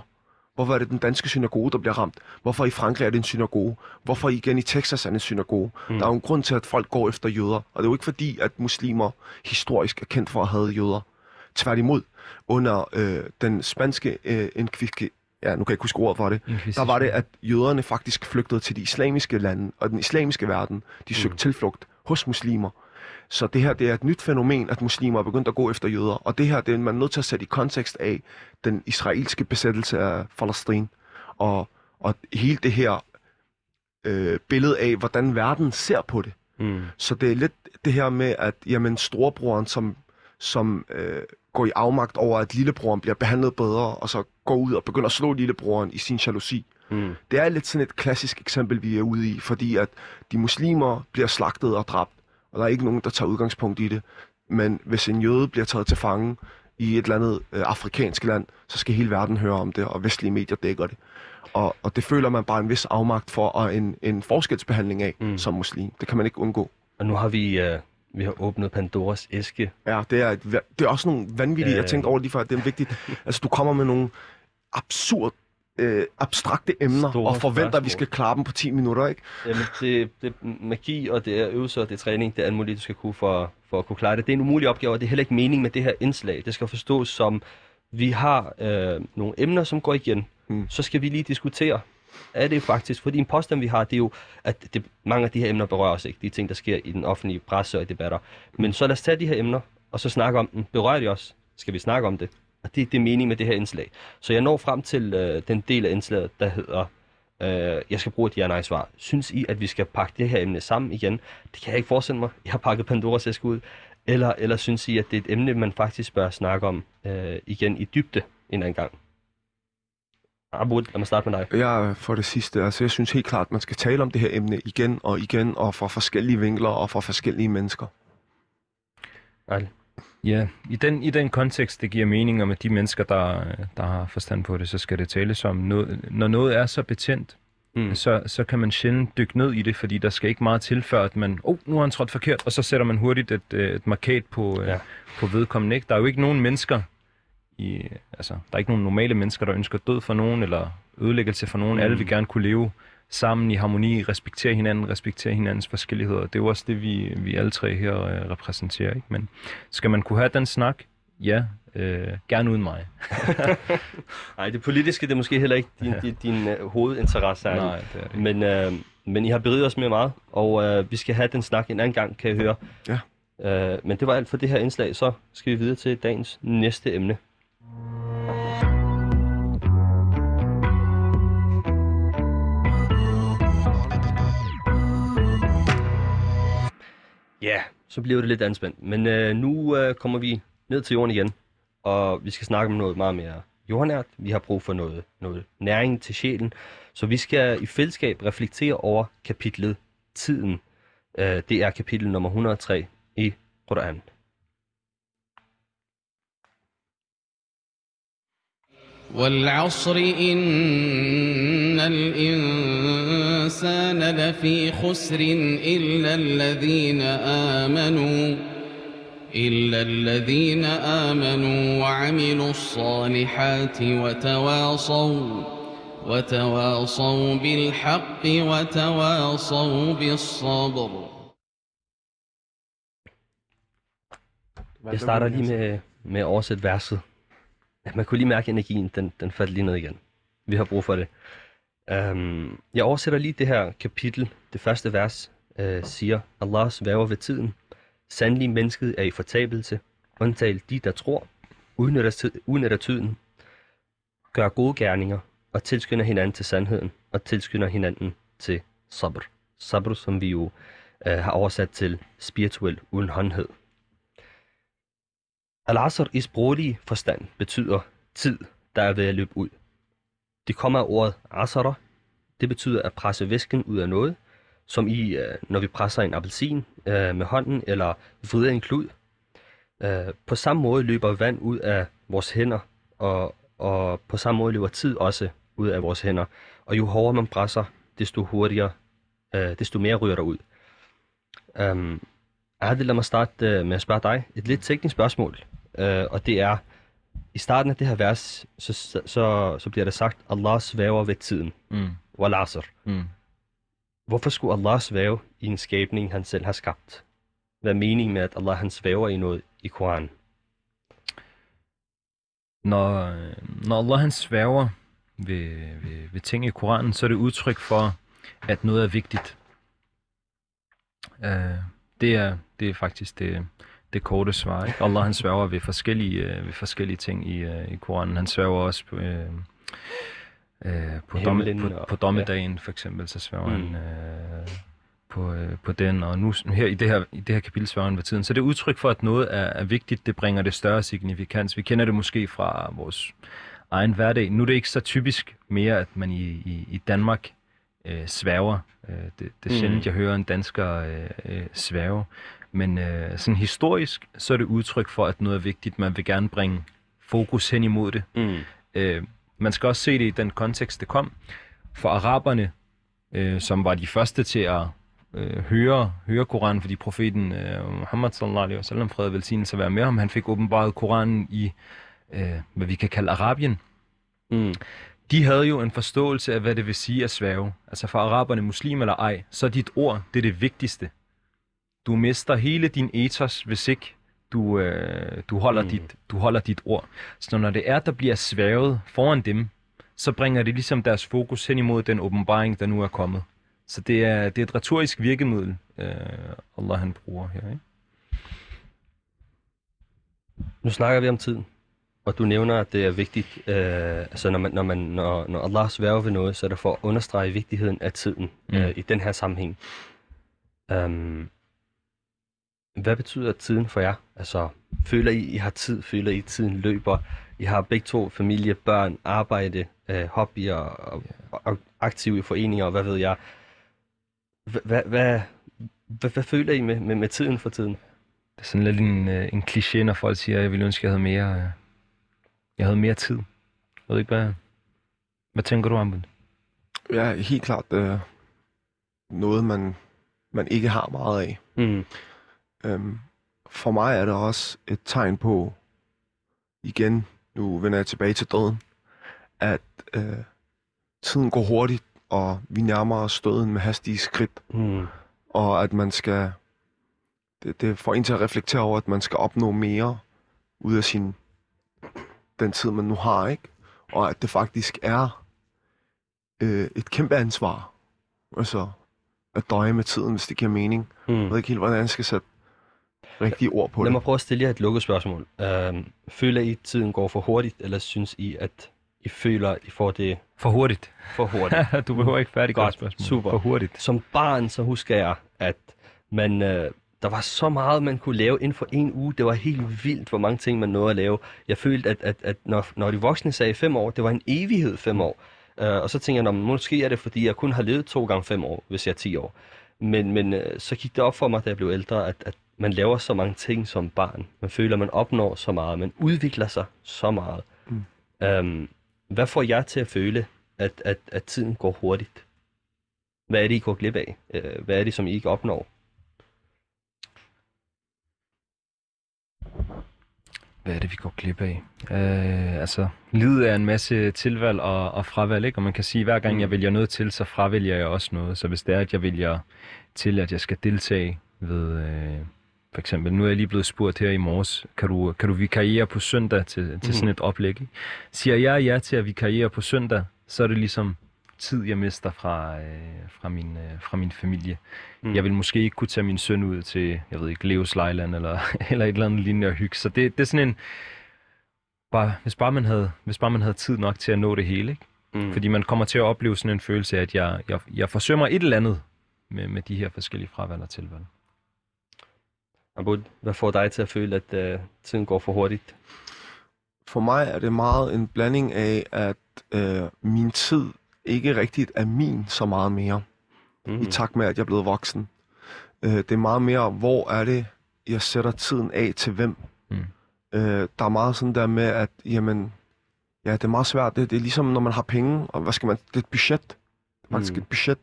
Hvorfor er det den danske synagoge, der bliver ramt? Hvorfor i Frankrig er det en synagoge? Hvorfor igen i Texas er det en synagoge? Mm. Der er jo en grund til, at folk går efter jøder. Og det er jo ikke fordi, at muslimer historisk er kendt for at have jøder. Tværtimod, under øh, den spanske øh, inkviske, ja, nu kan jeg ikke huske ordet for det, der var det, at jøderne faktisk flygtede til de islamiske lande og den islamiske verden. De søgte mm. tilflugt hos muslimer. Så det her, det er et nyt fænomen, at muslimer er begyndt at gå efter jøder. Og det her, det er man nødt til at sætte i kontekst af den israelske besættelse af Palæstina. Og, og hele det her øh, billede af, hvordan verden ser på det. Mm. Så det er lidt det her med, at jamen, storebroren, som, som øh, går i afmagt over, at lillebroren bliver behandlet bedre, og så går ud og begynder at slå lillebroren i sin jalousi. Mm. Det er lidt sådan et klassisk eksempel, vi er ude i, fordi at de muslimer bliver slagtet og dræbt, og der er ikke nogen, der tager udgangspunkt i det. Men hvis en jøde bliver taget til fange i et eller andet øh, afrikansk land, så skal hele verden høre om det, og vestlige medier dækker det. Og, og det føler man bare en vis afmagt for, og en, en forskelsbehandling af mm. som muslim. Det kan man ikke undgå. Og nu har vi, øh, vi har åbnet Pandoras æske. Ja, det er, et, det er også nogle vanvittige, Øh. jeg tænkte over lige før, at det er vigtigt. altså, du kommer med nogle absurd, øh, abstrakte emner, Store og forventer, at vi spørgsmål. skal klare dem på 10 minutter, ikke? Jamen, det, det er magi, og det er øvelser, og det er træning, det er alt muligt, du skal kunne for, for at kunne klare det. Det er en umulig opgave, og det er heller ikke mening med det her indslag. Det skal forstås som, vi har øh, nogle emner, som går igen. Mm. Så skal vi lige diskutere, er det faktisk, fordi en påstand, vi har, det er jo, at det, mange af de her emner berører os ikke. De ting, der sker i den offentlige presse og i debatter. Men så lad os tage de her emner, og så snakke om dem. Berører de os? Skal vi snakke om det? Og det, det er mening med det her indslag. Så jeg når frem til øh, den del af indslaget, der hedder, øh, jeg skal bruge et ja-nej-svar. Synes I, at vi skal pakke det her emne sammen igen? Det kan jeg ikke forestille mig. Jeg har pakket Pandoras æske ud. Eller, eller synes I, at det er et emne, man faktisk bør snakke om øh, igen i dybde en anden gang? Abud, lad mig starte med dig. Jeg for det sidste, altså jeg synes helt klart, at man skal tale om det her emne igen og igen, og fra forskellige vinkler og fra forskellige mennesker. Ejl. Ja, i den, i den kontekst, det giver mening om, at de mennesker, der, der har forstand på det, så skal det tales om. Noget, når noget er så betændt, Mm. så, så kan man sjældent dykke ned i det, fordi der skal ikke meget til, før at man, oh, nu har han trådt forkert, og så sætter man hurtigt et, øh, et markat på, Ja. ja. på vedkommende. Ikke? Der er jo ikke nogen mennesker, i, altså, der er ikke nogen normale mennesker, der ønsker død for nogen, eller ødelæggelse for nogen. Mm. Alle vil gerne kunne leve sammen i harmoni, respektere hinanden, respektere hinandens forskelligheder. Det er jo også det, vi, vi alle tre her øh, repræsenterer. Ikke? Men skal man kunne have den snak? Ja, øh, gerne uden mig. Nej, det politiske det er måske heller ikke din, din, din uh, hovedinteresse. Ejl. Nej, det er det ikke. Men, øh, men I har beriget os med meget, og øh, vi skal have den snak en anden gang, kan jeg høre. Ja. Øh, men det var alt for det her indslag, så skal vi videre til dagens næste emne. Ja, så bliver det lidt anspændt. Men øh, nu øh, kommer vi ned til jorden igen, og vi skal snakke om noget meget mere jordnært. Vi har brug for noget, noget næring til sjælen. Så vi skal i fællesskab reflektere over kapitlet Tiden. Øh, det er kapitel nummer 103 i Quran. والعصر إن الإنسان لفي خسر إلا الذين آمنوا إلا الذين آمنوا وعملوا الصالحات وتواصوا وتواصوا بالحق وتواصوا بالصبر Jeg starter lige med, med at verset. Ja, man kunne lige mærke energien, den, den faldt lige ned igen. Vi har brug for det. Um, jeg oversætter lige det her kapitel. Det første vers uh, siger, Allah sværger ved tiden. Sandelig mennesket er i fortabelse. Undtal de, der tror, udnytter, udnytter tiden, gør gode gerninger og tilskynder hinanden til sandheden og tilskynder hinanden til sabr. Sabr, som vi jo uh, har oversat til spirituel uden håndhed. Al-Asr i sproglig forstand betyder tid, der er ved at løbe ud. Det kommer af ordet asara. Det betyder at presse væsken ud af noget, som i, øh, når vi presser en appelsin øh, med hånden eller vrider en klud. Øh, på samme måde løber vand ud af vores hænder, og, og på samme måde løber tid også ud af vores hænder. Og jo hårdere man presser, desto hurtigere, desto mere ryger der ud. Um, Adel, lad mig starte øh, med at spørge dig et lidt teknisk spørgsmål. Øh, og det er, i starten af det her vers, så, så, så bliver der sagt, Allah svæver ved tiden. Mm. Wal asr. Mm. Hvorfor skulle Allah svæve i en skabning, han selv har skabt? Hvad er meningen med, at Allah han svæver i noget i Koranen? Når, øh, når Allah han sværger ved, ved, ved ting i Koranen, så er det udtryk for, at noget er vigtigt. Uh, det, er, det er faktisk det, det korte svar. Ikke? Allah han sværger ved forskellige, uh, ved forskellige ting i, uh, i Koranen. Han sværger også på, uh, uh, på, domme, på, på dommedagen, for eksempel, så sværger Mm. han uh, på, uh, på den. Og nu her i det her, i det her kapitel sværger han ved tiden. Så det er udtryk for, at noget er, er vigtigt. Det bringer det større signifikans. Vi kender det måske fra vores egen hverdag. Nu er det ikke så typisk mere, at man i, i, i Danmark øh, sværger. Øh, det, det er Mm. sjældent, jeg hører en dansker øh, øh, sværge. Men øh, sådan historisk, så er det udtryk for, at noget er vigtigt. Man vil gerne bringe fokus hen imod det. Mm. Øh, man skal også se det i den kontekst, det kom. For araberne, øh, som var de første til at øh, høre, høre Koranen, fordi profeten øh, Muhammad sallallahu alaihi wasallam, fred og velsignelse være med ham, han fik åbenbaret Koranen i, øh, hvad vi kan kalde Arabien. Mm. De havde jo en forståelse af, hvad det vil sige at svæve. Altså for araberne, muslim eller ej, så er dit ord, det er det vigtigste. Du mister hele din ethos, hvis ikke du, øh, du, holder, Mm. dit, du holder dit ord. Så når det er, der bliver svævet foran dem, så bringer det ligesom deres fokus hen imod den åbenbaring, der nu er kommet. Så det er, det er et retorisk virkemiddel, øh, Allah han bruger her. Ikke? Nu snakker vi om tiden, og du nævner, at det er vigtigt, øh, altså når, man, når, man, når, når Allah sværger ved noget, så er det for at understrege vigtigheden af tiden Mm. øh, i den her sammenhæng. Um, hvad betyder tiden for jer? Altså, føler I, I har tid? Føler I, tiden løber? I har begge to familie, børn, arbejde, øh, hobbyer og, og, og aktive i foreninger, og hvad ved jeg. Hvad, hvad, hvad, hvad, hvad føler I med, med, med tiden for tiden? Det er sådan lidt en, øh, en kliché, når folk siger, at jeg ville ønske, at jeg havde mere, øh, jeg havde mere tid. Jeg ved ikke, hvad, hvad tænker du om det? Ja, helt klart øh, noget, man, man ikke har meget af. Mm. Øhm, for mig er det også et tegn på, igen, nu vender jeg tilbage til døden, at øh, tiden går hurtigt, og vi nærmer os døden med hastige skridt, Mm. og at man skal, det, det får en til at reflektere over, at man skal opnå mere ud af sin, den tid, man nu har, ikke? Og at det faktisk er øh, et kæmpe ansvar, altså at døje med tiden, hvis det giver mening. Mm. Jeg ved ikke helt, hvordan jeg skal sætte rigtige ord på Lad det. mig prøve at stille jer et lukket spørgsmål. Øhm, føler I, at tiden går for hurtigt, eller synes I, at I føler, at I får det For hurtigt. for hurtigt? du behøver ikke færdiggøre Godt, spørgsmålet. super. For hurtigt. Som barn, så husker jeg, at man, øh, der var så meget, man kunne lave inden for en uge. Det var helt vildt, hvor mange ting man nåede at lave. Jeg følte, at, at, at når, når de voksne sagde fem år, det var en evighed fem år. Uh, og så tænkte jeg, "Nå, men måske er det, fordi jeg kun har levet to gange fem år, hvis jeg er 10 år. Men, men uh, så gik det op for mig, da jeg blev ældre, at, at man laver så mange ting som barn. Man føler, at man opnår så meget. Man udvikler sig så meget. Mm. Um, hvad får jeg til at føle, at, at, at tiden går hurtigt? Hvad er det, I går glip af? Uh, hvad er det, som I ikke opnår? Hvad er det, vi går glip af? Øh, altså, livet er en masse tilvalg og, og fravalg, ikke? Og man kan sige, at hver gang jeg vælger noget til, så fravælger jeg også noget. Så hvis det er, at jeg vælger til, at jeg skal deltage ved... Øh, for eksempel, nu er jeg lige blevet spurgt her i morges, kan du, kan du vikariere på søndag til, til sådan et oplæg? Ikke? Siger jeg ja til at vikariere på søndag, så er det ligesom tid, jeg mister fra, øh, fra, min, øh, fra min familie. Mm. Jeg vil måske ikke kunne tage min søn ud til, jeg ved ikke, Leos Lejland eller, eller et eller andet lignende og hygge. Så det, det er sådan en, bare, hvis, bare man havde, hvis bare man havde tid nok til at nå det hele. Ikke? Mm. Fordi man kommer til at opleve sådan en følelse af, at jeg, jeg, jeg forsømmer et eller andet med, med de her forskellige fravalg og tilvalg. Abud, hvad får dig til at føle, at uh, tiden går for hurtigt? For mig er det meget en blanding af, at øh, min tid ikke rigtigt er min så meget mere, Mm. i takt med, at jeg er blevet voksen. Øh, det er meget mere, hvor er det, jeg sætter tiden af til hvem. Mm. Øh, der er meget sådan der med, at jamen, ja, det er meget svært. Det, det er ligesom, når man har penge, og hvad skal man, det er et budget. faktisk Mm. et budget,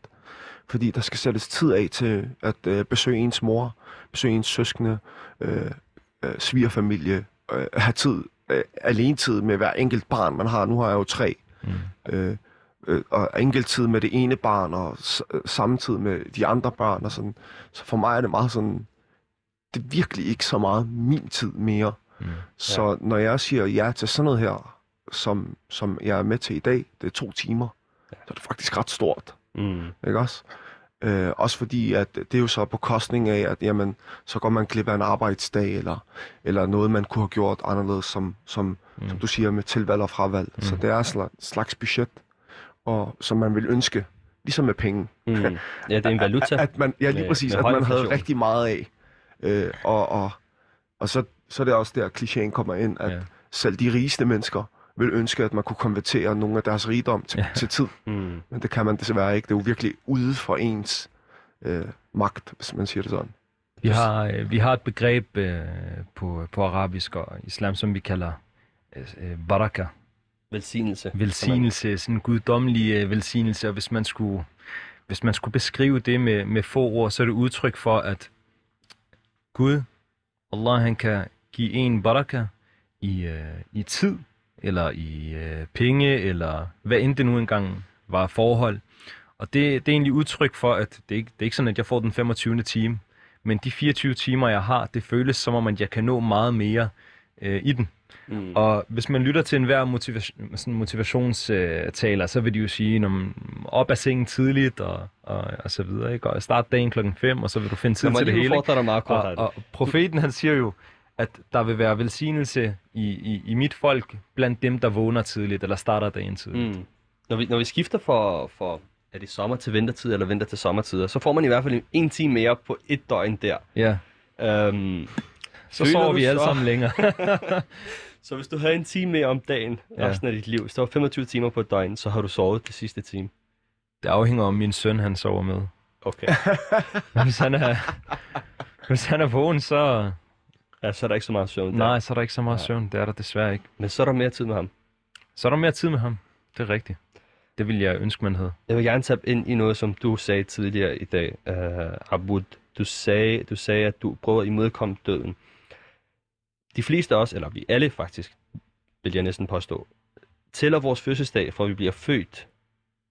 fordi der skal sættes tid af til at øh, besøge ens mor, besøge ens søskende, øh, øh, svigerfamilie, øh, have tid, øh, alene tid med hver enkelt barn, man har. Nu har jeg jo tre. Mm. Øh, øh, og enkelt tid med det ene barn, og øh, samtidig med de andre børn. Og sådan. Så for mig er det meget sådan, det er virkelig ikke så meget min tid mere. Mm. Så når jeg siger ja til sådan noget her, som, som jeg er med til i dag, det er to timer, så er det faktisk ret stort. Mm. Ikke også? Øh, også fordi, at det er jo så på kostning af, at jamen, så går man glip af en arbejdsdag, eller, eller noget, man kunne have gjort anderledes, som, som, Mm. som du siger, med tilvalg og fravalg. Mm. Så det er slags, slags budget, og, som man vil ønske, ligesom med penge. Mm. Ja, det er en valuta. At, at man, ja, lige Med- præcis, med at man havde rigtig meget af. Øh, og, og, og så, så er det også der, klichéen kommer ind, at Ja. selv de rigeste mennesker vil ønske, at man kunne konvertere nogle af deres rigdom til, Ja. ja. til tid. Mm. Men det kan man desværre ikke. Det er jo virkelig ude for ens øh, magt, hvis man siger det sådan. Vi har, øh, vi har et begreb øh, på, på arabisk og islam, som vi kalder øh, øh, baraka. Velsignelse. Velsignelse, sådan en guddommelig øh, velsignelse. Og hvis man skulle, hvis man skulle beskrive det med, med få ord, så er det udtryk for, at Gud, Allah, han kan give en baraka i, øh, i tid, eller i øh, penge, eller hvad end det nu engang var forhold. Og det, det er egentlig udtryk for, at det er, ikke, det er ikke sådan, at jeg får den 25. time, men de 24 timer, jeg har, det føles som om, at jeg kan nå meget mere øh, i den. Mm. Og hvis man lytter til enhver motivation, sådan motivationstaler, så vil de jo sige, når op af sengen tidligt og, og, og så videre. Ikke? Og start dagen klokken 5, og så vil du finde tid til det hele. Dig meget kort. Og, og profeten han siger jo, at der vil være velsignelse i, i, i mit folk blandt dem, der vågner tidligt eller starter dagen tidligt. Mm. Når, vi, når vi skifter for, for er det sommer til vintertid eller vinter til sommertider, så får man i hvert fald en time mere på et døgn der. Ja, Øhm, så sover vi alle så- sammen længere. så hvis du havde en time mere om dagen Ja. resten af dit liv, hvis der var 25 timer på et døgn, så har du sovet det sidste time. det afhænger om min søn, han sover med. Okay. Hvis han er, hvis han er vågen, så... ja, så er der ikke så meget søvn der. Nej, så er der ikke så meget Nej. søvn. Det er der desværre ikke. Men så er der mere tid med ham. Så er der mere tid med ham. Det er rigtigt. Det vil jeg ønske, man havde. Jeg vil gerne tage ind i noget, som du sagde tidligere i dag, uh, Abud. Du sagde, du sagde, at du prøver at imødekomme døden. De fleste af os, eller vi alle faktisk, vil jeg næsten påstå, tæller vores fødselsdag, fra vi bliver født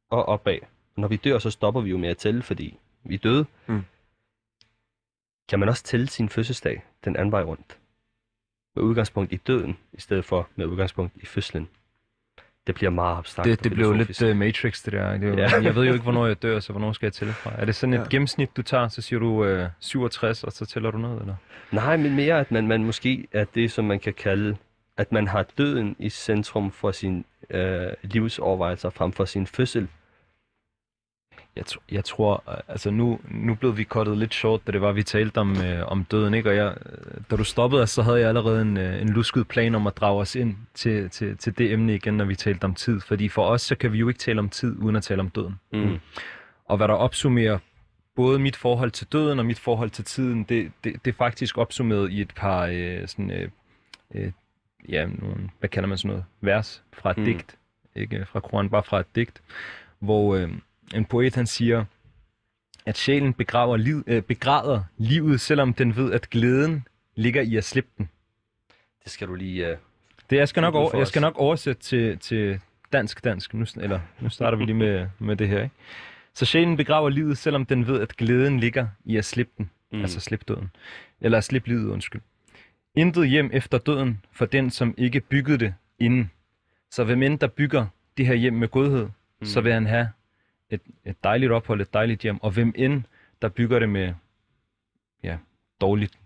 og opad. Når vi dør, så stopper vi jo med at tælle, fordi vi er døde. Mm. Kan man også tælle sin fødselsdag den anden vej rundt? Med udgangspunkt i døden, i stedet for med udgangspunkt i fødslen. Det bliver meget abstrakt. Det, det blev lidt uh, Matrix, det der. Det er jo, Ja. Jeg ved jo ikke, hvornår jeg dør, så hvornår skal jeg tælle fra? Er det sådan et Ja. gennemsnit, du tager, så siger du uh, 67, og så tæller du ned, eller? Nej, men mere, at man, man måske er det, som man kan kalde, at man har døden i centrum for sin øh, livsovervejelser frem for sin fødsel. Jeg, tr- jeg tror, øh, altså nu, nu blev vi kottet lidt short, da det var, vi talte om, øh, om døden, ikke? Og jeg, da du stoppede os, så havde jeg allerede en, øh, en lusket plan om at drage os ind til, til, til det emne igen, når vi talte om tid. Fordi for os, så kan vi jo ikke tale om tid, uden at tale om døden. Mm. Og hvad der opsummerer både mit forhold til døden og mit forhold til tiden, det, det, det er faktisk opsummeret i et par øh, sådan, øh, øh, ja, nogle, hvad kalder man sådan noget, vers fra et Mm. mm. digt, ikke fra Koran, bare fra et digt, hvor øh, en poet han siger, at sjælen begraver liv, øh, begræder livet, selvom den ved, at glæden ligger i at slippe den. Det skal du lige... Øh... Det, jeg, skal nok over, jeg skal nok oversætte til, til dansk-dansk. Nu, eller, nu starter vi lige med, med det her. Ikke? Så sjælen begraver livet, selvom den ved, at glæden ligger i at slippe den. Mm. Altså slippe døden. Eller slippe livet, undskyld. Intet hjem efter døden for den, som ikke byggede det inden. Så hvem end der bygger det her hjem med godhed, mm. så vil han have et, et dejligt ophold, et dejligt hjem. Og hvem end der bygger det med ja, dårligt,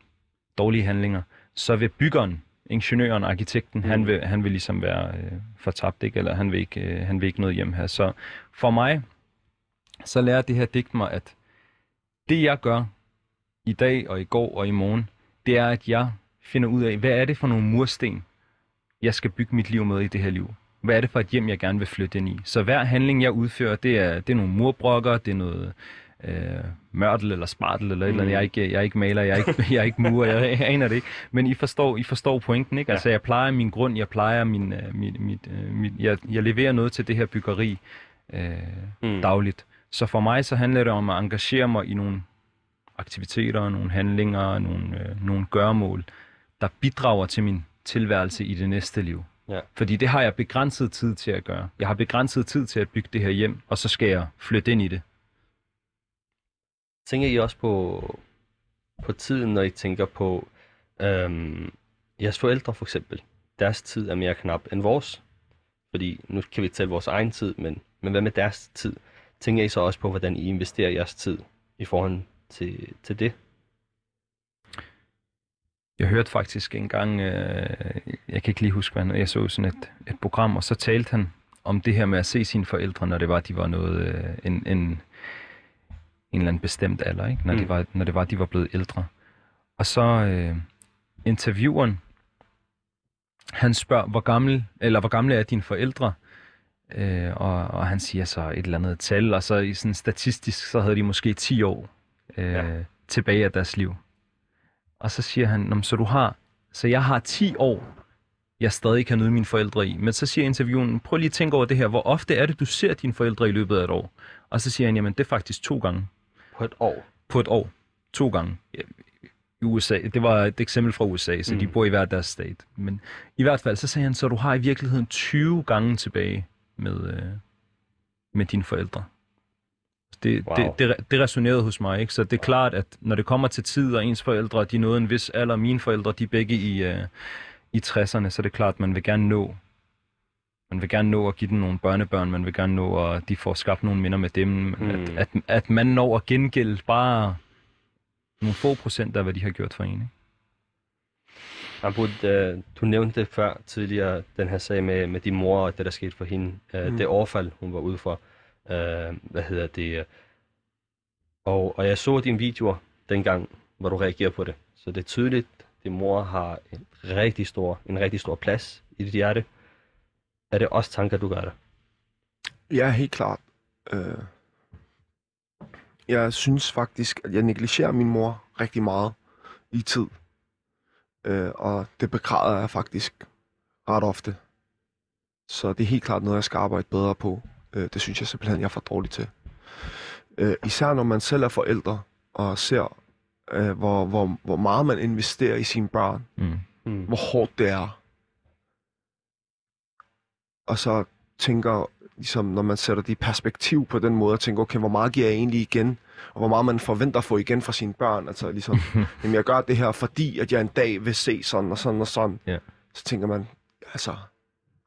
dårlige handlinger, så vil byggeren, ingeniøren, arkitekten, mm. Han, vil, han vil ligesom være øh, fortabt, ikke? eller han vil ikke, øh, han vil ikke noget hjem her. Så for mig, så lærer det her digt mig, at det jeg gør i dag og i går og i morgen, det er, at jeg finder ud af, hvad er det for nogle mursten, jeg skal bygge mit liv med i det her liv. Hvad er det for et hjem, jeg gerne vil flytte ind i? Så hver handling, jeg udfører, det er, det er nogle murbrokker, det er noget øh, mørtel eller spartel eller et eller andet. Jeg er ikke, jeg er ikke maler, jeg er ikke, jeg er ikke murer, jeg, jeg aner det ikke. Men I forstår, I forstår pointen, ikke? Altså, jeg plejer min grund, jeg plejer min, øh, mit, mit, øh, mit jeg, jeg leverer noget til det her byggeri øh, Mm. dagligt. Så for mig så handler det om at engagere mig i nogle aktiviteter, nogle handlinger, nogle, øh, nogle gørmål, der bidrager til min tilværelse i det næste liv. Ja. Fordi det har jeg begrænset tid til at gøre. Jeg har begrænset tid til at bygge det her hjem, og så skal jeg flytte ind i det. Tænker I også på, på tiden, når I tænker på øhm, jeres forældre for eksempel? Deres tid er mere knap end vores. Fordi nu kan vi tælle vores egen tid, men, men hvad med deres tid? Tænker I så også på, hvordan I investerer jeres tid i forhold til, til det? Jeg hørte faktisk engang, øh, jeg kan ikke lige huske, hvad han- jeg så sådan et, et program, og så talte han om det her med at se sine forældre, når det var, de var noget, øh, en, en, en eller anden bestemt alder, ikke? Når, mm. Det var, når det var, de var blevet ældre. Og så øh, intervieweren, han spørger, hvor gammel, eller hvor gamle er dine forældre? Øh, og, og han siger så et eller andet tal, og så i sådan statistisk, så havde de måske 10 år øh, ja. tilbage af deres liv. Og så siger han, "Nå, men så du har, så jeg har 10 år, jeg stadig kan nyde mine forældre i. Men så siger interviewen, prøv lige at tænke over det her, hvor ofte er det, du ser dine forældre i løbet af et år? Og så siger han, jamen det er faktisk to gange På et år? på et år. To gange. I USA. Det var et eksempel fra USA, så mm. de bor i hver deres stat. Men i hvert fald, så sagde han, så du har i virkeligheden 20 gange tilbage med, øh, med dine forældre. Det, Wow. det, det, det resonerede hos mig, ikke? Så det er klart, at når det kommer til tid, og ens forældre, de nåede en vis alder, mine forældre, de er begge i, øh, i 60'erne, så er det klart, at man vil gerne nå man vil gerne nå at give dem nogle børnebørn, man vil gerne nå, at de får skabt nogle minder med dem, mm. at, at, at man når at gengælde bare nogle få procent af, hvad de har gjort for en. Ikke? Abud, øh, du nævnte før tidligere den her sag med, med din mor og det, der skete for hende. Øh, Mm. mm. Det overfald, hun var ude for. Øh, hvad hedder det? Og, og jeg så dine videoer dengang, hvor du reagerede på det. Så det er tydeligt, at din mor har en rigtig stor, en rigtig stor plads i dit hjerte. Er det også tanker, du gør det? Ja, helt klart. Øh, jeg synes faktisk, at jeg negligerer min mor rigtig meget i tid. Øh, og det begræder jeg faktisk ret ofte. Så det er helt klart noget, jeg skal arbejde bedre på. Øh, det synes jeg simpelthen, jeg er for dårlig til. Øh, især når man selv er forældre og ser, øh, hvor, hvor, hvor meget man investerer i sine børn. Mm. Mm. hvor hårdt det er. Og så tænker, ligesom, når man sætter det i perspektiv på den måde, og tænker, okay, hvor meget giver jeg egentlig igen? Og hvor meget man forventer at få igen fra sine børn. Altså ligesom, jamen, jeg gør det her, fordi at jeg en dag vil se sådan og sådan og sådan. Ja. Så tænker man, altså,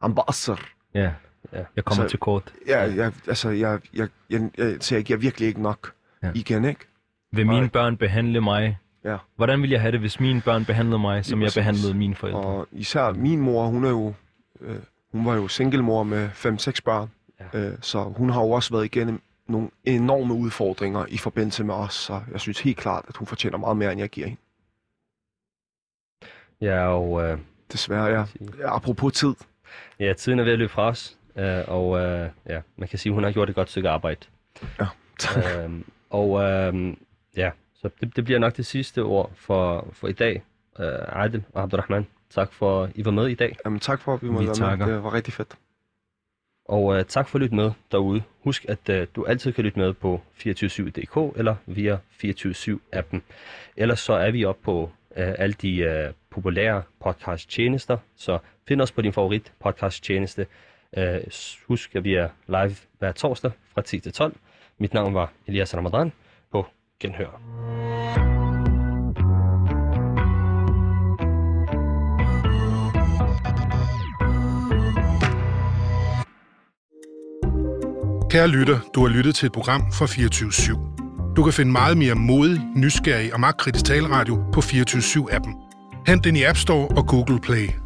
ambasser. Ja. Ja. Jeg kommer Så- til kort. Ja, jeg, altså, jeg, jeg, jeg, jeg, så jeg giver virkelig ikke nok Ja. igen, ikke? Vil mine Nej. børn behandle mig? Ja. Hvordan ville jeg have det, hvis mine børn behandlede mig, som jeg behandlede mine forældre? Og især min mor, hun er jo, øh, hun var jo singlemor med 5-6 børn. Ja. Øh, så hun har jo også været igennem nogle enorme udfordringer i forbindelse med os. Så jeg synes helt klart, at hun fortjener meget mere, end jeg giver hende. Ja, og øh, Desværre, ja. Apropos tid. ja, tiden er ved at løbe fra os. Øh, og øh, ja, man kan sige, at hun har gjort et godt stykke arbejde. Ja. øhm, og øhm, ja, så det, det bliver nok det sidste ord for, for i dag. Øh, Adel og Abdurrahman, tak for, at I var med i dag. Jamen, tak for, at vi Vi måtte være takker. med. Det var rigtig fedt. Og øh, tak for at lytte med derude. Husk, at øh, du altid kan lytte med på 247.dk eller via 247-appen. Ellers så er vi oppe på øh, alle de øh, populære podcast-tjenester, så find os på din favorit podcast-tjeneste. Øh, husk, at vi er live hver torsdag fra 10 til 12. Mit navn var Elias Ramadan på Genhør. Kære lytter, du har lyttet til et program fra 24 /7. Du kan finde meget mere modig, nysgerrig og magtkritisk taleradio på 24 7 appen Hent den i App Store og Google Play.